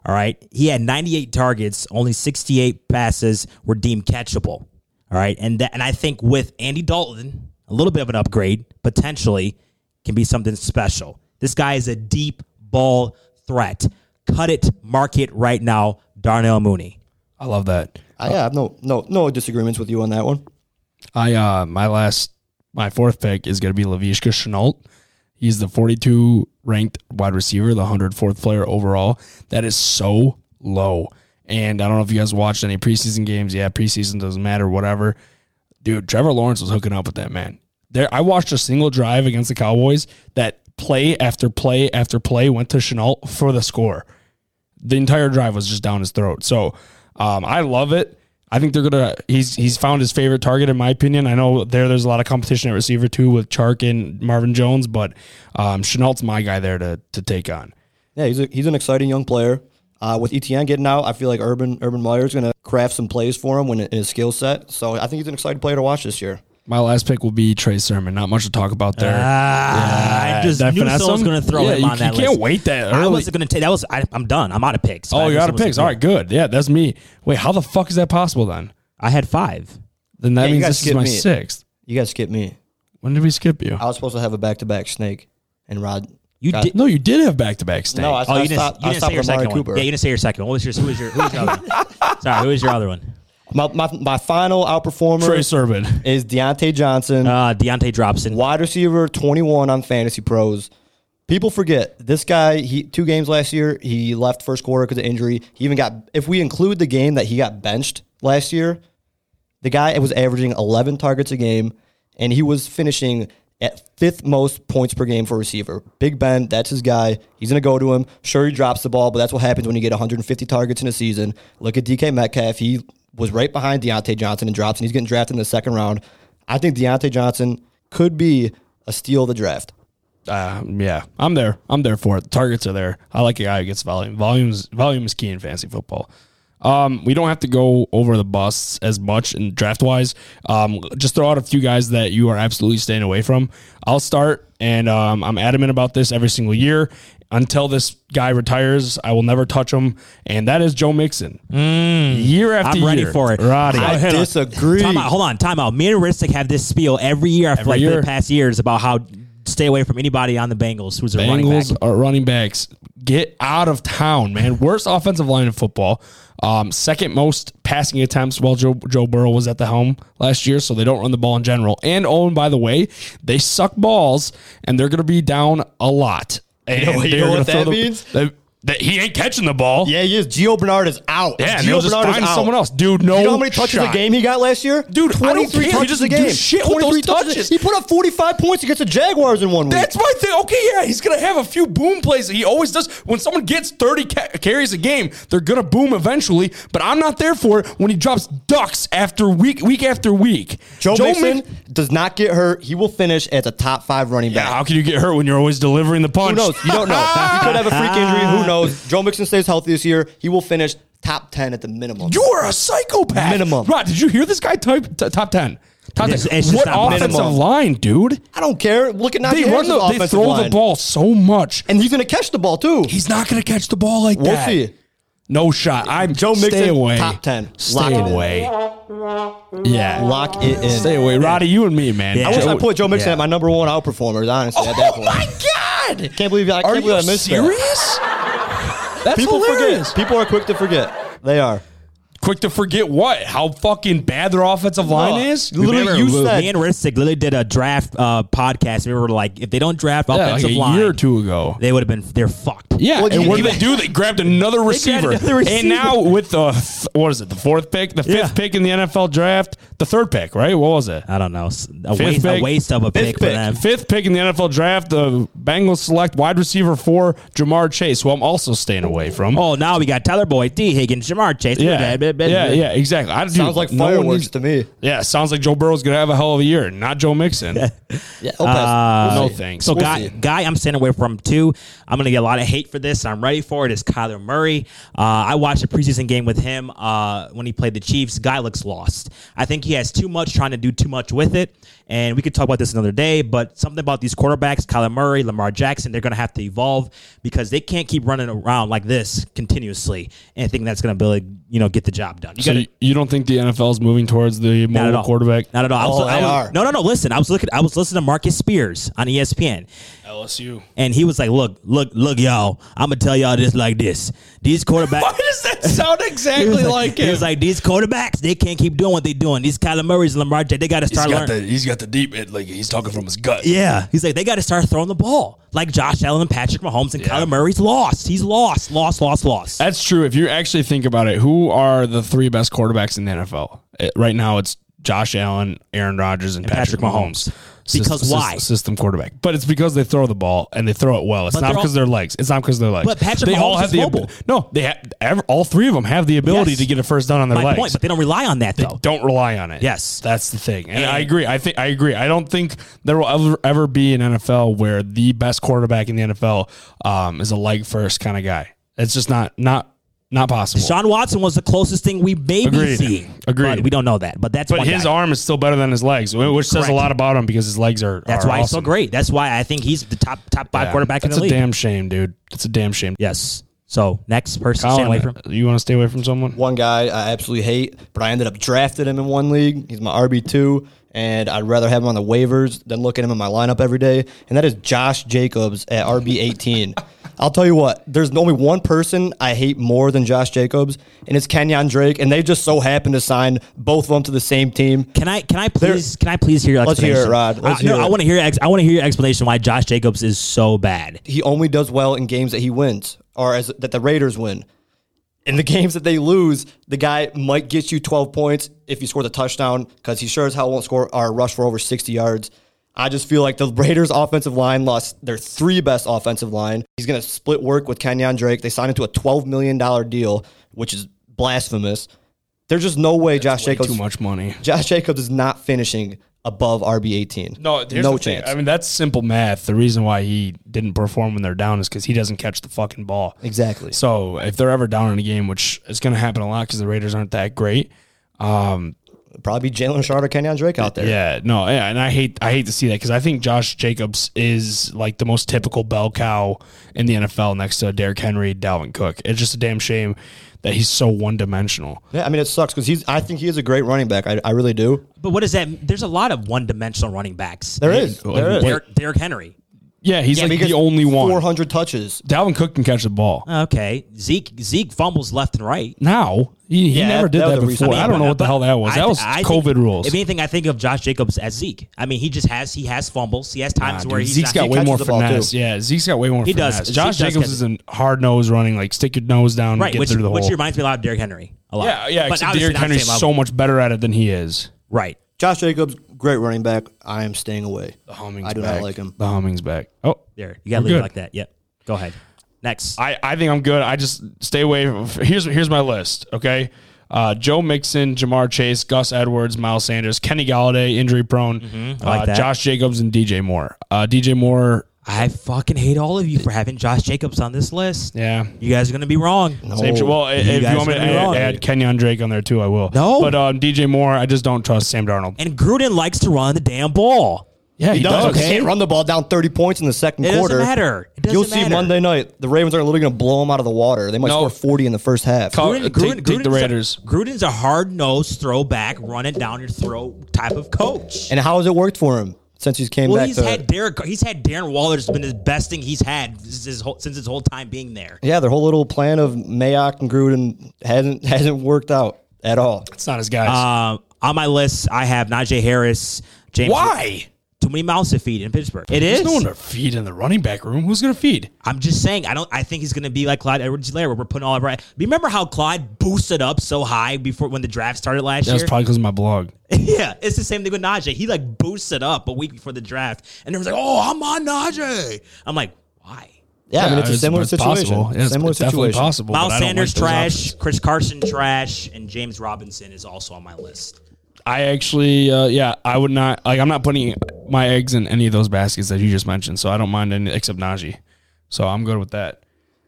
All right, he had 98 targets, only 68 passes were deemed catchable. All right, and that, and I think with Andy Dalton, a little bit of an upgrade potentially can be something special. This guy is a deep ball threat. Cut it, mark it right now, Darnell Mooney. I love that. I have no no no disagreements with you on that one. I uh my last my fourth pick is gonna be Laviska Shenault. He's the 42 ranked wide receiver, the 104th player overall. That is so low. And I don't know if you guys watched any preseason games. Yeah, preseason doesn't matter, whatever. Dude, Trevor Lawrence was hooking up with that man. There, I watched a single drive against the Cowboys that play after play after play went to Shenault for the score. The entire drive was just down his throat. So um, I love it. I think they're gonna. He's he's found his favorite target in my opinion. I know there there's a lot of competition at receiver too with Chark and Marvin Jones, but um, Shenault's my guy there to to take on. Yeah, he's a, he's an exciting young player. Uh, with ETN getting out, I feel like Urban Urban Meyer is going to craft some plays for him when in his skill set. So I think he's an exciting player to watch this year. My last pick will be Trey Sermon. Not much to talk about there. Ah, I just Did knew finesse someone was going to throw Yeah, him you, on that you can't list. wait that I early. wasn't going to take that. Was I, I'm done. I'm out of picks. oh, I you're out of picks. All right, good. Yeah, that's me. Wait, how the fuck is that possible then? I had five. Then that Yeah, means guys this is skipped my me. sixth. You guys skip me. When did we skip you? I was supposed to have a back to back snake and Rod. You got- did. No, you did have back to back No, I, Oh, I you didn't, stopped, you I didn't stopped say your with Amari second one. Cooper. Yeah, you didn't say your second one. What was your, who was your, who was your other one? Sorry, who was your other one? my, my, my final outperformer Trey Sermon. is Diontae Johnson, Uh, Deontay Dropson. wide receiver, 21 on Fantasy Pros. People forget this guy. He two games last year. He left first quarter because of injury. He even got. If we include the game that he got benched last year, the guy was averaging 11 targets a game, and he was finishing at fifth most points per game for a receiver. Big Ben, that's his guy. He's going to go to him. Sure, he drops the ball, but that's what happens when you get 150 targets in a season. Look at DK Metcalf. He was right behind Diontae Johnson and drops, and he's getting drafted in the second round. I think Diontae Johnson could be a steal of the draft. Uh, yeah, I'm there. I'm there for it. The targets are there. I like a guy who gets volume. Volume's volume is key in fantasy football. Um, we don't have to go over the busts as much in draft wise. Um, just throw out a few guys that you are absolutely staying away from. I'll start, and um, I'm adamant about this every single year. Until this guy retires, I will never touch him, and that is Joe Mixon. year after I'm ready for it. Roddy. I Hold on. disagree. Time out, hold on, time out. Me and Ristic have this spiel every year. I feel Every like for year. the past years about how stay away from anybody on the Bengals who's a running back. Bengals are running backs. Get out of town, man. Worst offensive line in football. Um, second most passing attempts while Joe Joe Burrow was at the helm last year, so they don't run the ball in general. And oh, and by the way, they suck balls, and they're going to be down a lot. And know- you know what that the- means? they- that he ain't catching the ball. Yeah, he is. Gio Bernard is out. Yeah, Gio Bernard is out. someone else. Dude, no You know how many touches shot. a game he got last year? Dude, I don't 23 care. He touches a doesn't do game. shit with those 23 touches. He put up 45 points against the Jaguars in one week. That's my thing. Okay, yeah, he's gonna have a few boom plays. He always does. When someone gets thirty ca- carries a game, they're gonna boom eventually. But I'm not there for it when he drops ducks after week, week after week. Joe, Mixon Mix- does not get hurt. He will finish as a top five running Yeah, back. how can you get hurt when you're always delivering the punch? Who knows? You don't know. he could have a freak injury. Who knows? Joe Mixon stays healthy this year. He will finish top 10 at the minimum. You are a psychopath. Minimum. Rod, did you hear this guy type t- top ten? Top It's- 10. it's just what not offensive minimum. line, dude? I don't care. Look at They Najee run Harris's the, they offensive throw line. the ball so much. And he's going to catch the ball, too. He's not gonna catch the ball like We'll that. see. No shot. I'm Joe Stay Mixon, away. top 10. Lock Stay it in. away. Yeah. Lock it in. Stay away, Roddy. You and me, man. Yeah. I wish Joe- I put Joe Mixon Yeah. at my number one outperformers, honestly, at that Oh point. my god! Can't believe I Are can't you believe I missed that. serious? That's People hilarious. forget. People are quick to forget. They are. Quick to forget what? How fucking bad their offensive line No. is? Literally, Remember, you me said- and Ristic literally did a draft uh, podcast. We were like, if they don't draft Yeah, like offensive a line, year or two ago. they would have been they're fucked. Yeah, Well, and you- what did they do? They grabbed another receiver. another receiver. And now with the th- what is it? The fourth pick, the fifth Yeah. pick in the NFL draft, the third pick, right? What was it? I don't know. s- A Fifth waste, a pick. waste of a pick, for pick. them. Fifth pick in the NFL draft, the Bengals select wide receiver for Ja'Marr Chase, who I'm also staying away from. Oh, now we got Tyler Boyd, D. Higgins, Ja'Marr Chase. yeah, yeah, yeah, exactly. I, Sounds like no one fireworks needs- to me. Yeah, sounds like Joe Burrow's gonna have a hell of a year, not Joe Mixon. Yeah, he'll Uh, no thanks. So We'll guy, see. guy, I'm staying away from too. I'm gonna get a lot of hate for this, and I'm ready for it. Is Kyler Murray? Uh, I watched a preseason game with him uh, when he played the Chiefs. Guy looks lost. I think he has too much, trying to do too much with it. And we could talk about this another day. But something about these quarterbacks, Kyler Murray, Lamar Jackson, they're gonna have to evolve because they can't keep running around like this continuously and think that's gonna be, you know, get the job done. You So gotta- you, you don't think the NFL is moving towards the not at mobile quarterback? Not at all. I was, Oh, I they was- are. No, no, no. Listen, I was looking. I was listening to Marcus Spears on ESPN. LSU. And he was like, "Look, look, look, y'all. I'm gonna tell y'all this like this. These quarterbacks." Why does that sound exactly was, like, like, he was like, these quarterbacks, they can't keep doing what they're doing. These Kyler Murray's and Lamar Jackson, they got to he's start got learning. the he's got the deep it like he's talking from his gut. yeah, he's like, they got to start throwing the ball like Josh Allen and Patrick Mahomes and Yeah. Kyler Murray's lost. He's lost, lost, lost, lost. That's true. If you actually think about it, who are the three best quarterbacks in the NFL? It- right now, it's Josh Allen, Aaron Rodgers, and, Patrick Patrick, Mahomes. Mahomes. Because System- why? System quarterback. But it's because they throw the ball and they throw it well. It's But not because all- their legs. It's not because of their legs. But Patrick they all Mahomes have is the mobile. no. They have ever, all three of them have the ability Yes. to get a first down on their My legs. point, but they don't rely on that though. don't rely on it. Yes. that's the thing, and, And- I agree. I think I agree. I don't think there will ever ever be an NFL where the best quarterback in the NFL um, is a leg first kind of guy. It's just not not not possible. Sean Watson was the closest thing we maybe Agreed. see. Agreed. But we don't know that. But that's but one his guy. arm is still better than his legs, which says a lot about him because his legs are. That's are why he's so great. That's why I think he's the top top five Yeah. quarterback in the league. That's a damn shame, dude. It's a damn shame. yes. So next person, stay away from. you want to stay away from someone? One guy I absolutely hate, but I ended up drafting him in one league. He's my RB two, and I'd rather have him on the waivers than look at him in my lineup every day. And that is Josh Jacobs at RB eighteen. I'll tell you what, there's only one person I hate more than Josh Jacobs, and it's Kenyon Drake. And they just so happen to sign both of them to the same team. Can I can I please can I please hear your Let's hear explanation? it, Rod. Let's I, no, hear I want to hear ex- I want to hear your explanation why Josh Jacobs is so bad. he only does well in games that he wins or as that the Raiders win. In the games that they lose, the guy might get you 12 points if you score the touchdown because he sure as hell won't score or rush for over 60 yards. I just feel like the Raiders' offensive line lost their three best offensive line. He's going to split work with Kenyon Drake. They signed him to a $12 million deal, which is blasphemous. There's just no way Josh Way Jacobs too much money. Josh Jacobs is not finishing above RB 18. No, here's no the thing. chance. I mean, that's simple math. The reason why he didn't perform when they're down is because he doesn't catch the fucking ball. exactly. So if they're ever down in a game, which is going to happen a lot because the Raiders aren't that great. Um, Probably Jalen Shard or Kenyon Drake out there. yeah, no, yeah, and I hate I hate to see that because I think Josh Jacobs is like the most typical bell cow in the NFL next to Derrick Henry, Dalvin Cook. It's just a damn shame that he's so one dimensional. Yeah, I mean it sucks because he's. I think he is a great running back. I, I really do. But what is that? There's a lot of one dimensional running backs. There is. Well, There is. Derrick, Derrick Henry. Yeah, he's like because the only one. Four hundred touches. Dalvin Cook can catch the ball. Okay, Zeke Zeke fumbles left and right. Now he, he Yeah, never did that was that, a recent- before. I, I mean, don't know what the But hell that was. I that th- was I COVID think, rules. If anything, I think of Josh Jacobs as Zeke. I mean, he just has he has fumbles. He has Nah, times dude, where he's Zeke's not, got he way catches more the ball, finesse. too. Yeah, Zeke's got way more He does. finesse. Zeke Josh does Jacobs catch is a hard nose running, like stick your nose down, right, get which through the hole. which hole. reminds me a lot of Derrick Henry. A lot. Yeah, yeah. But Except obviously Derrick not the Henry's same level. so much better at it than he is. right. Josh Jacobs, great running back. I am staying away. The humming's I do back. not like him. The humming's back. Oh, There, you got to We're leave it good. like that. Yep. Go ahead. Next. I, I think I'm good. I just stay away. From, here's here's my list. Okay, uh, Joe Mixon, Ja'Marr Chase, Gus Edwards, Miles Sanders, Kenny Golladay, injury prone, Mm-hmm. I like uh, that. Josh Jacobs, and DJ Moore. Uh, DJ Moore, I fucking hate all of you for having Josh Jacobs on this list. yeah. You guys are gonna be wrong. Same shit. Well, if guys you want me to add, add Kenyon Drake on there too, I will. No. but um, DJ Moore, I just don't trust Sam Darnold. And Gruden likes to run the damn ball. Yeah, He does. Okay. He can't run the ball down 30 points in the second It doesn't quarter. matter. It doesn't You'll see matter. Monday night. The Ravens are literally going to blow them out of the water. They might No. score 40 in the first half. Call- Gruden, take- Gruden, take the Gruden's a- Raiders. Gruden's a hard nosed throwback, run it down your throat type of coach. and how has it worked for him since he's came well, back he's to had Derek. He's had Darren Waller's been the best thing he's had since his whole, since his whole time being there. Yeah, their whole little plan of Mayock and Gruden hasn't hasn't worked out at all. It's not his guys. Um, on my list, I have Najee Harris. James Why? Too many mouths to feed in Pittsburgh. It is. There's no one to feed in the running back room. Who's going to feed? I'm just saying. I don't. I think he's going to be like Clyde Edwards-Helaire, where we're putting all of our. Remember how Clyde boosted up so high before when the draft started last year? That was year? probably because of my blog. yeah, it's the same thing with Najee. He like boosted up a week before the draft, and everyone's like, "Oh, I'm on Najee." I'm like, why? Yeah, I mean it's a similar it's situation. possible. Yeah, it's, similar it's definitely situation. possible. but Miles Sanders like trash, options. Chris Carson trash, and James Robinson is also on my list. I actually, uh, yeah, I would not like. I'm not putting my eggs in any of those baskets that you just mentioned, so I don't mind any except Najee. So I'm good with that.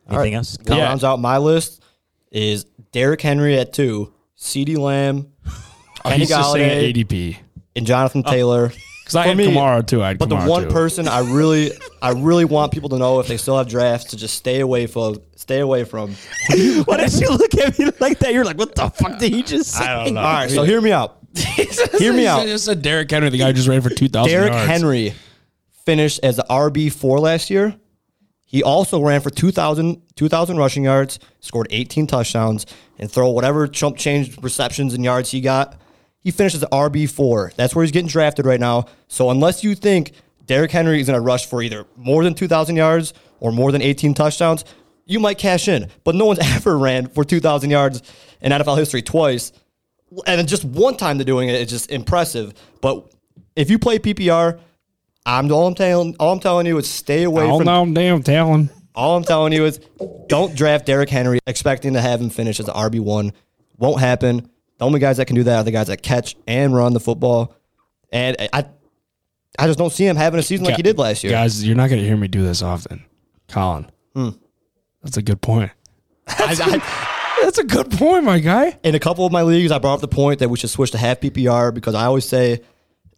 Anything else? That Yeah. rounds out my list is Derrick Henry at two, CeeDee Lamb, Oh, Kenny he's Golladay, ADP and Jonathan Taylor. because I For had me- Kamara too. I had But the one too. person I really, I really want people to know if they still have drafts to just stay away from, stay away from. Why did you look at me like that? You're like, what the fuck did he just say? I don't know. All right, so hear me out. Hear me out. I just said Derrick Henry, the guy who just ran for two thousand Derrick yards. Henry finished as the RB four last year. He also ran for 2,000, 2,000 rushing yards, scored 18 touchdowns, and throw whatever chump change receptions and yards he got. He finished as the RB four. That's where he's getting drafted right now. So unless you think Derrick Henry is going to rush for either more than 2,000 yards or more than 18 touchdowns, you might cash in. But no one's ever ran for 2,000 yards in NFL history twice and just one time they're doing it, is just impressive. But if you play PPR, I'm all I'm telling all I'm telling you is stay away Oh from. no, damn Talon. All I'm telling you is don't draft Derrick Henry expecting to have him finish as an RB one. Won't happen. The only guys that can do that are the guys that catch and run the football. And I, I just don't see him having a season like he did last year. Guys, you're not going to hear me do this often. Colin, Hmm. that's a good point. I- I- That's a good point, my guy. in a couple of my leagues, I brought up the point that we should switch to half PPR because I always say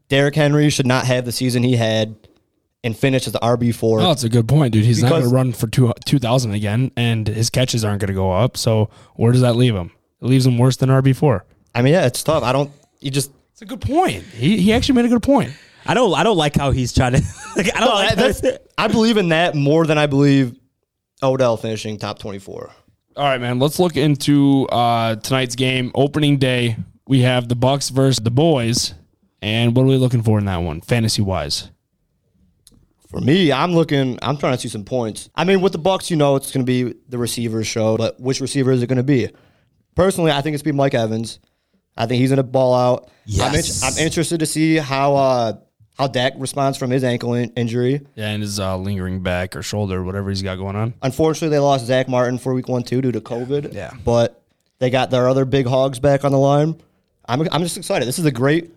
Derrick Henry should not have the season he had and finish as the RB four. Oh, that's a good point, dude. He's not going to run for two two thousand again, and his catches aren't going to go up. So where does that leave him? It leaves him worse than RB four. I mean, yeah, it's tough. I don't. You just It's a good point. He he actually made a good point. I don't. I don't like how he's trying to. Like, I don't no, like that- that's. I believe in that more than I believe Odell finishing top twenty four. All right, man. Let's look into uh, tonight's game. Opening day, we have the Bucks versus the Boys, and what are we looking for in that one, fantasy wise? For me, I'm looking. I'm trying to see some points. I mean, with the Bucks, you know, it's going to be the receivers show, but which receiver is it going to be? Personally, I think it's be Mike Evans. I think he's going to ball out. I'm, Yes. I'm interested to see how uh, how Dak responds from his ankle in- injury. Yeah, and his uh, lingering back or shoulder, whatever he's got going on. Unfortunately, they lost Zack Martin for Week One too due to COVID. Yeah. but they got their other big hogs back on the line. I'm I'm just excited. This is a great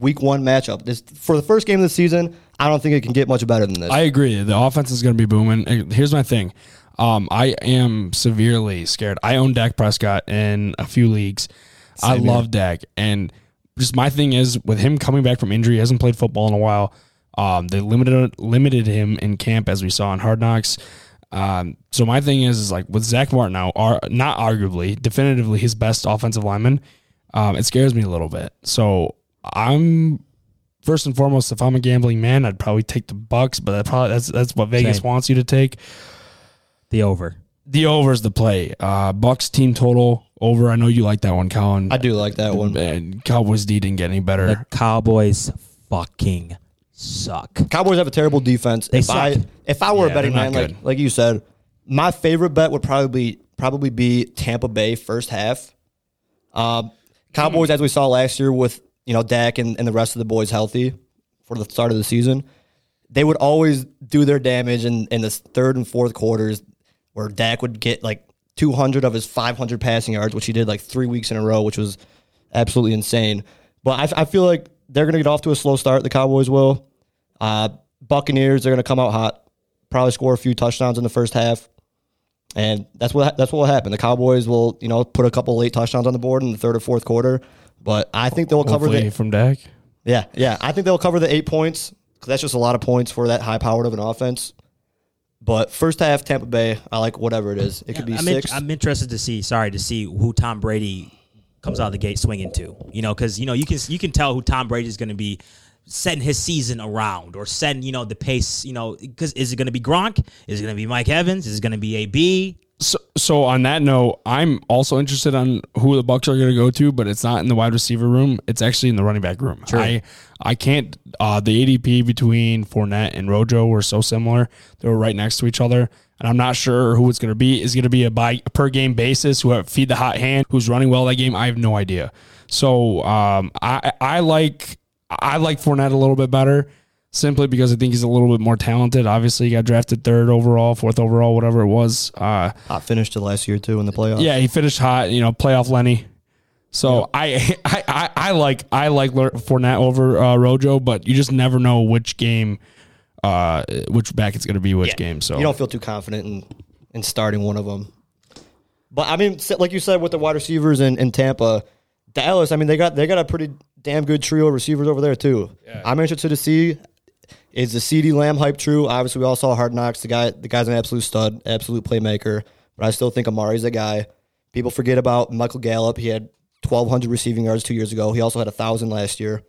Week One matchup. This for the first game of the season. I don't think it can get much better than this. I agree. The offense is going to be booming. Here's my thing. Um, I am severely scared. I own Dak Prescott in a few leagues. I love Dak, and just my thing is with him coming back from injury, he hasn't played football in a while. Um, they limited limited him in camp as we saw in Hard Knocks. Um, so my thing is, is like with Zack Martin now, are not arguably, definitively his best offensive lineman. Um, it scares me a little bit. So I'm first and foremost, if I'm a gambling man, I'd probably take the Bucks, but that probably that's that's what Vegas Same. wants you to take. the over. The over is the play. Uh, Bucks team total over. I know you like that one, Colin. I do like that one. And Cowboys D didn't get any better. The Cowboys fucking suck. Cowboys have a terrible defense. They if I if I were Yeah, a betting man, not like like you said, my favorite bet would probably probably be Tampa Bay first half. Um, Cowboys, as we saw last year with you know Dak and, and the rest of the boys healthy for the start of the season, they would always do their damage in in the third and fourth quarters, where Dak would get like 200 of his 500 passing yards, which he did like three weeks in a row, which was absolutely insane. But I, I feel like they're going to get off to a slow start. The Cowboys will. Uh, Buccaneers, they're going to come out hot, probably score a few touchdowns in the first half, and that's what that's what will happen. The Cowboys will, you know, put a couple late touchdowns on the board in the third or fourth quarter. But I think they'll cover Hopefully the from Dak. yeah yeah. I think they'll cover the eight points because that's just a lot of points for that high powered of an offense. But first half, Tampa Bay, I like whatever it is. It could be I'm, in- six. I'm interested to see. Sorry to see who Tom Brady comes out of the gate swinging to. You know, because you know you can you can tell who Tom Brady is going to be setting his season around or setting you know the pace. You know, because is it going to be Gronk? Is it going to be Mike Evans? Is it going to be AB? So, so on that note, I'm also interested on who the Bucks are going to go to, but it's not in the wide receiver room. It's actually in the running back room. I I can't. Uh, the ADP between Fournette and Rojo were so similar; they were right next to each other, and I'm not sure who it's going to be. Is going to be a by a per game basis? Who have feed the hot hand? Who's running well that game? I have no idea. So um, I I like I like Fournette a little bit better simply because I think he's a little bit more talented. Obviously, he got drafted third overall, fourth overall, whatever it was. Uh, Hot finish to last year too in the playoffs. yeah, he finished hot. You know, playoff Lenny. So I, I, I, I like I like Fournette over uh, Rojo, but you just never know which game, uh, which back it's going to be which Yeah. game. So you don't feel too confident in in starting one of them. But I mean, like you said, with the wide receivers in, in Tampa, Dallas. I mean, they got they got a pretty damn good trio of receivers over there too. I'm interested to see is the CeeDee Lamb hype true. Obviously, we all saw Hard Knocks. The guy, the guy's an absolute stud, absolute playmaker. But I still think Amari's a guy. People forget about Michael Gallup. He had 1,200 receiving yards two years ago. He also had a thousand last year.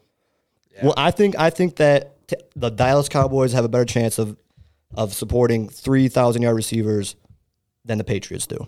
Well, I think I think that t- the Dallas Cowboys have a better chance of of supporting 3,000 yard receivers than the Patriots do.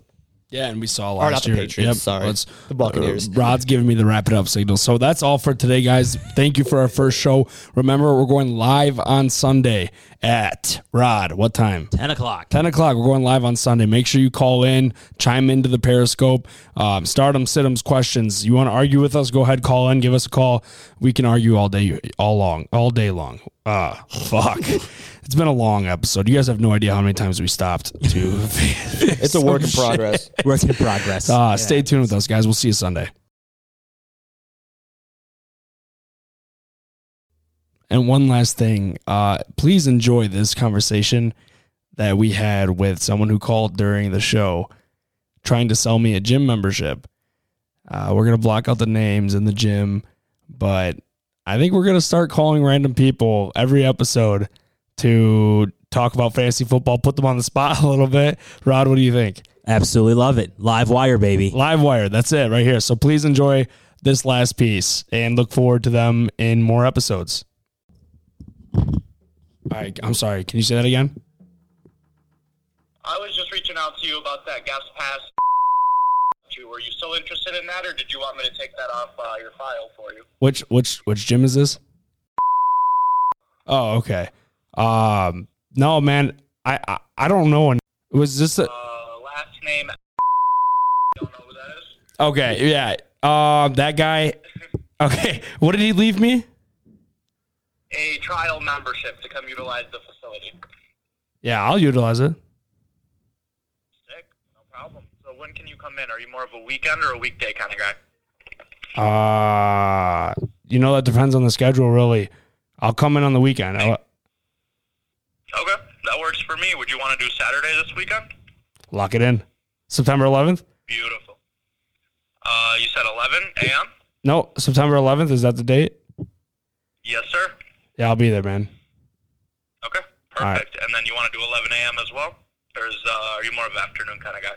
Yeah, and we saw Or last not the year. Patriots, sorry. let's- The Buccaneers. uh, Rod's giving me the wrap it up signal. So that's all for today, guys. Thank you for our first show. Remember, we're going live on Sunday at Rod. What time? 10 o'clock. 10 o'clock. We're going live on Sunday. Make sure you call in, chime into the Periscope. Um, stardom, situms, questions. You want to argue with us? Go ahead, call in, give us a call. We can argue all day, all long, all day long. Ah, fuck. it's been a long episode. You guys have no idea how many times we stopped to. It's a work in progress. Work in progress. Uh, Stay tuned with us, guys. We'll see you Sunday. And one last thing, uh, please enjoy this conversation that we had with someone who called during the show trying to sell me a gym membership. Uh, we're going to block out the names in the gym, but I think we're going to start calling random people every episode to talk about fantasy football, put them on the spot a little bit. Rod, what do you think? Absolutely love it. Live wire, baby. Live wire. That's it right here. So please enjoy this last piece and look forward to them in more episodes. All right. I'm sorry. Can you say that again? I was just reaching out to you about that gas pass. Were you still interested in that, or did you want me to take that off uh, your file for you? Which which which gym is this? Oh, okay. Um, no, man. I I, I don't know. It was this a, Uh, last name. Don't know who that is. okay? Yeah. Um, that guy. Okay. What did he leave me? A trial membership to come utilize the facility. Yeah, I'll utilize it. Sick, no problem. So when can you come in? Are you more of a weekend or a weekday kind of guy? Uh, you know that depends on the schedule, really. I'll come in on the weekend. I'll Okay, that works for me. Would you want to do Saturday this weekend? lock it in. September 11th. Beautiful. Uh, you said 11 a.m. No, September 11th. Is that the date? Yes, sir. Yeah, I'll be there, man. Okay, perfect. Right. And then you want to do 11 a.m. as well, or is uh, are you more of an afternoon kind of guy?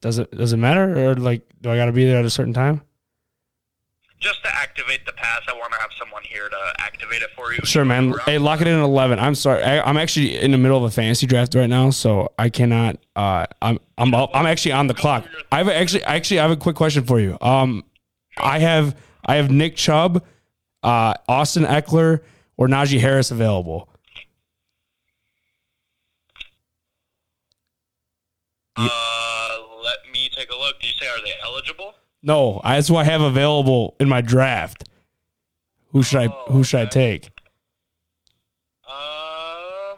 Does it does it matter or like do I got to be there at a certain time? Just to activate the pass, I want to have someone here to activate it for you. Sure, man. Hey, lock it in at 11. I'm sorry. I, I'm actually in the middle of a fantasy draft right now, so I cannot. Uh, I'm I'm I'm actually on the clock. I have actually actually I have a quick question for you. Um, I have I have Nick Chubb, uh, Austin Ekeler, or Najee Harris available. Uh, let me take a look. Do you say are they eligible? No, I- that's who I have available in my draft. Who should I Who should I take? Uh,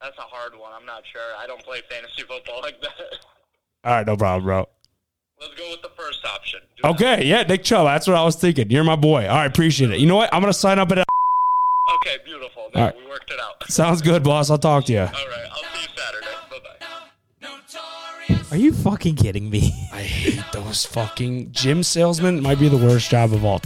that's a hard one. I'm not sure. I don't play fantasy football like that. All right, no problem, bro. Let's go with the first option. Do that. Okay, yeah, Nick Chubb. That's what I was thinking. You're my boy. All right, appreciate it. You know what? I'm gonna sign up at. Okay, beautiful. All right. We worked it out. Sounds good, boss. I'll talk to you. All right, Are you fucking kidding me? I hate those fucking gym salesmen. It Might be the worst job of all.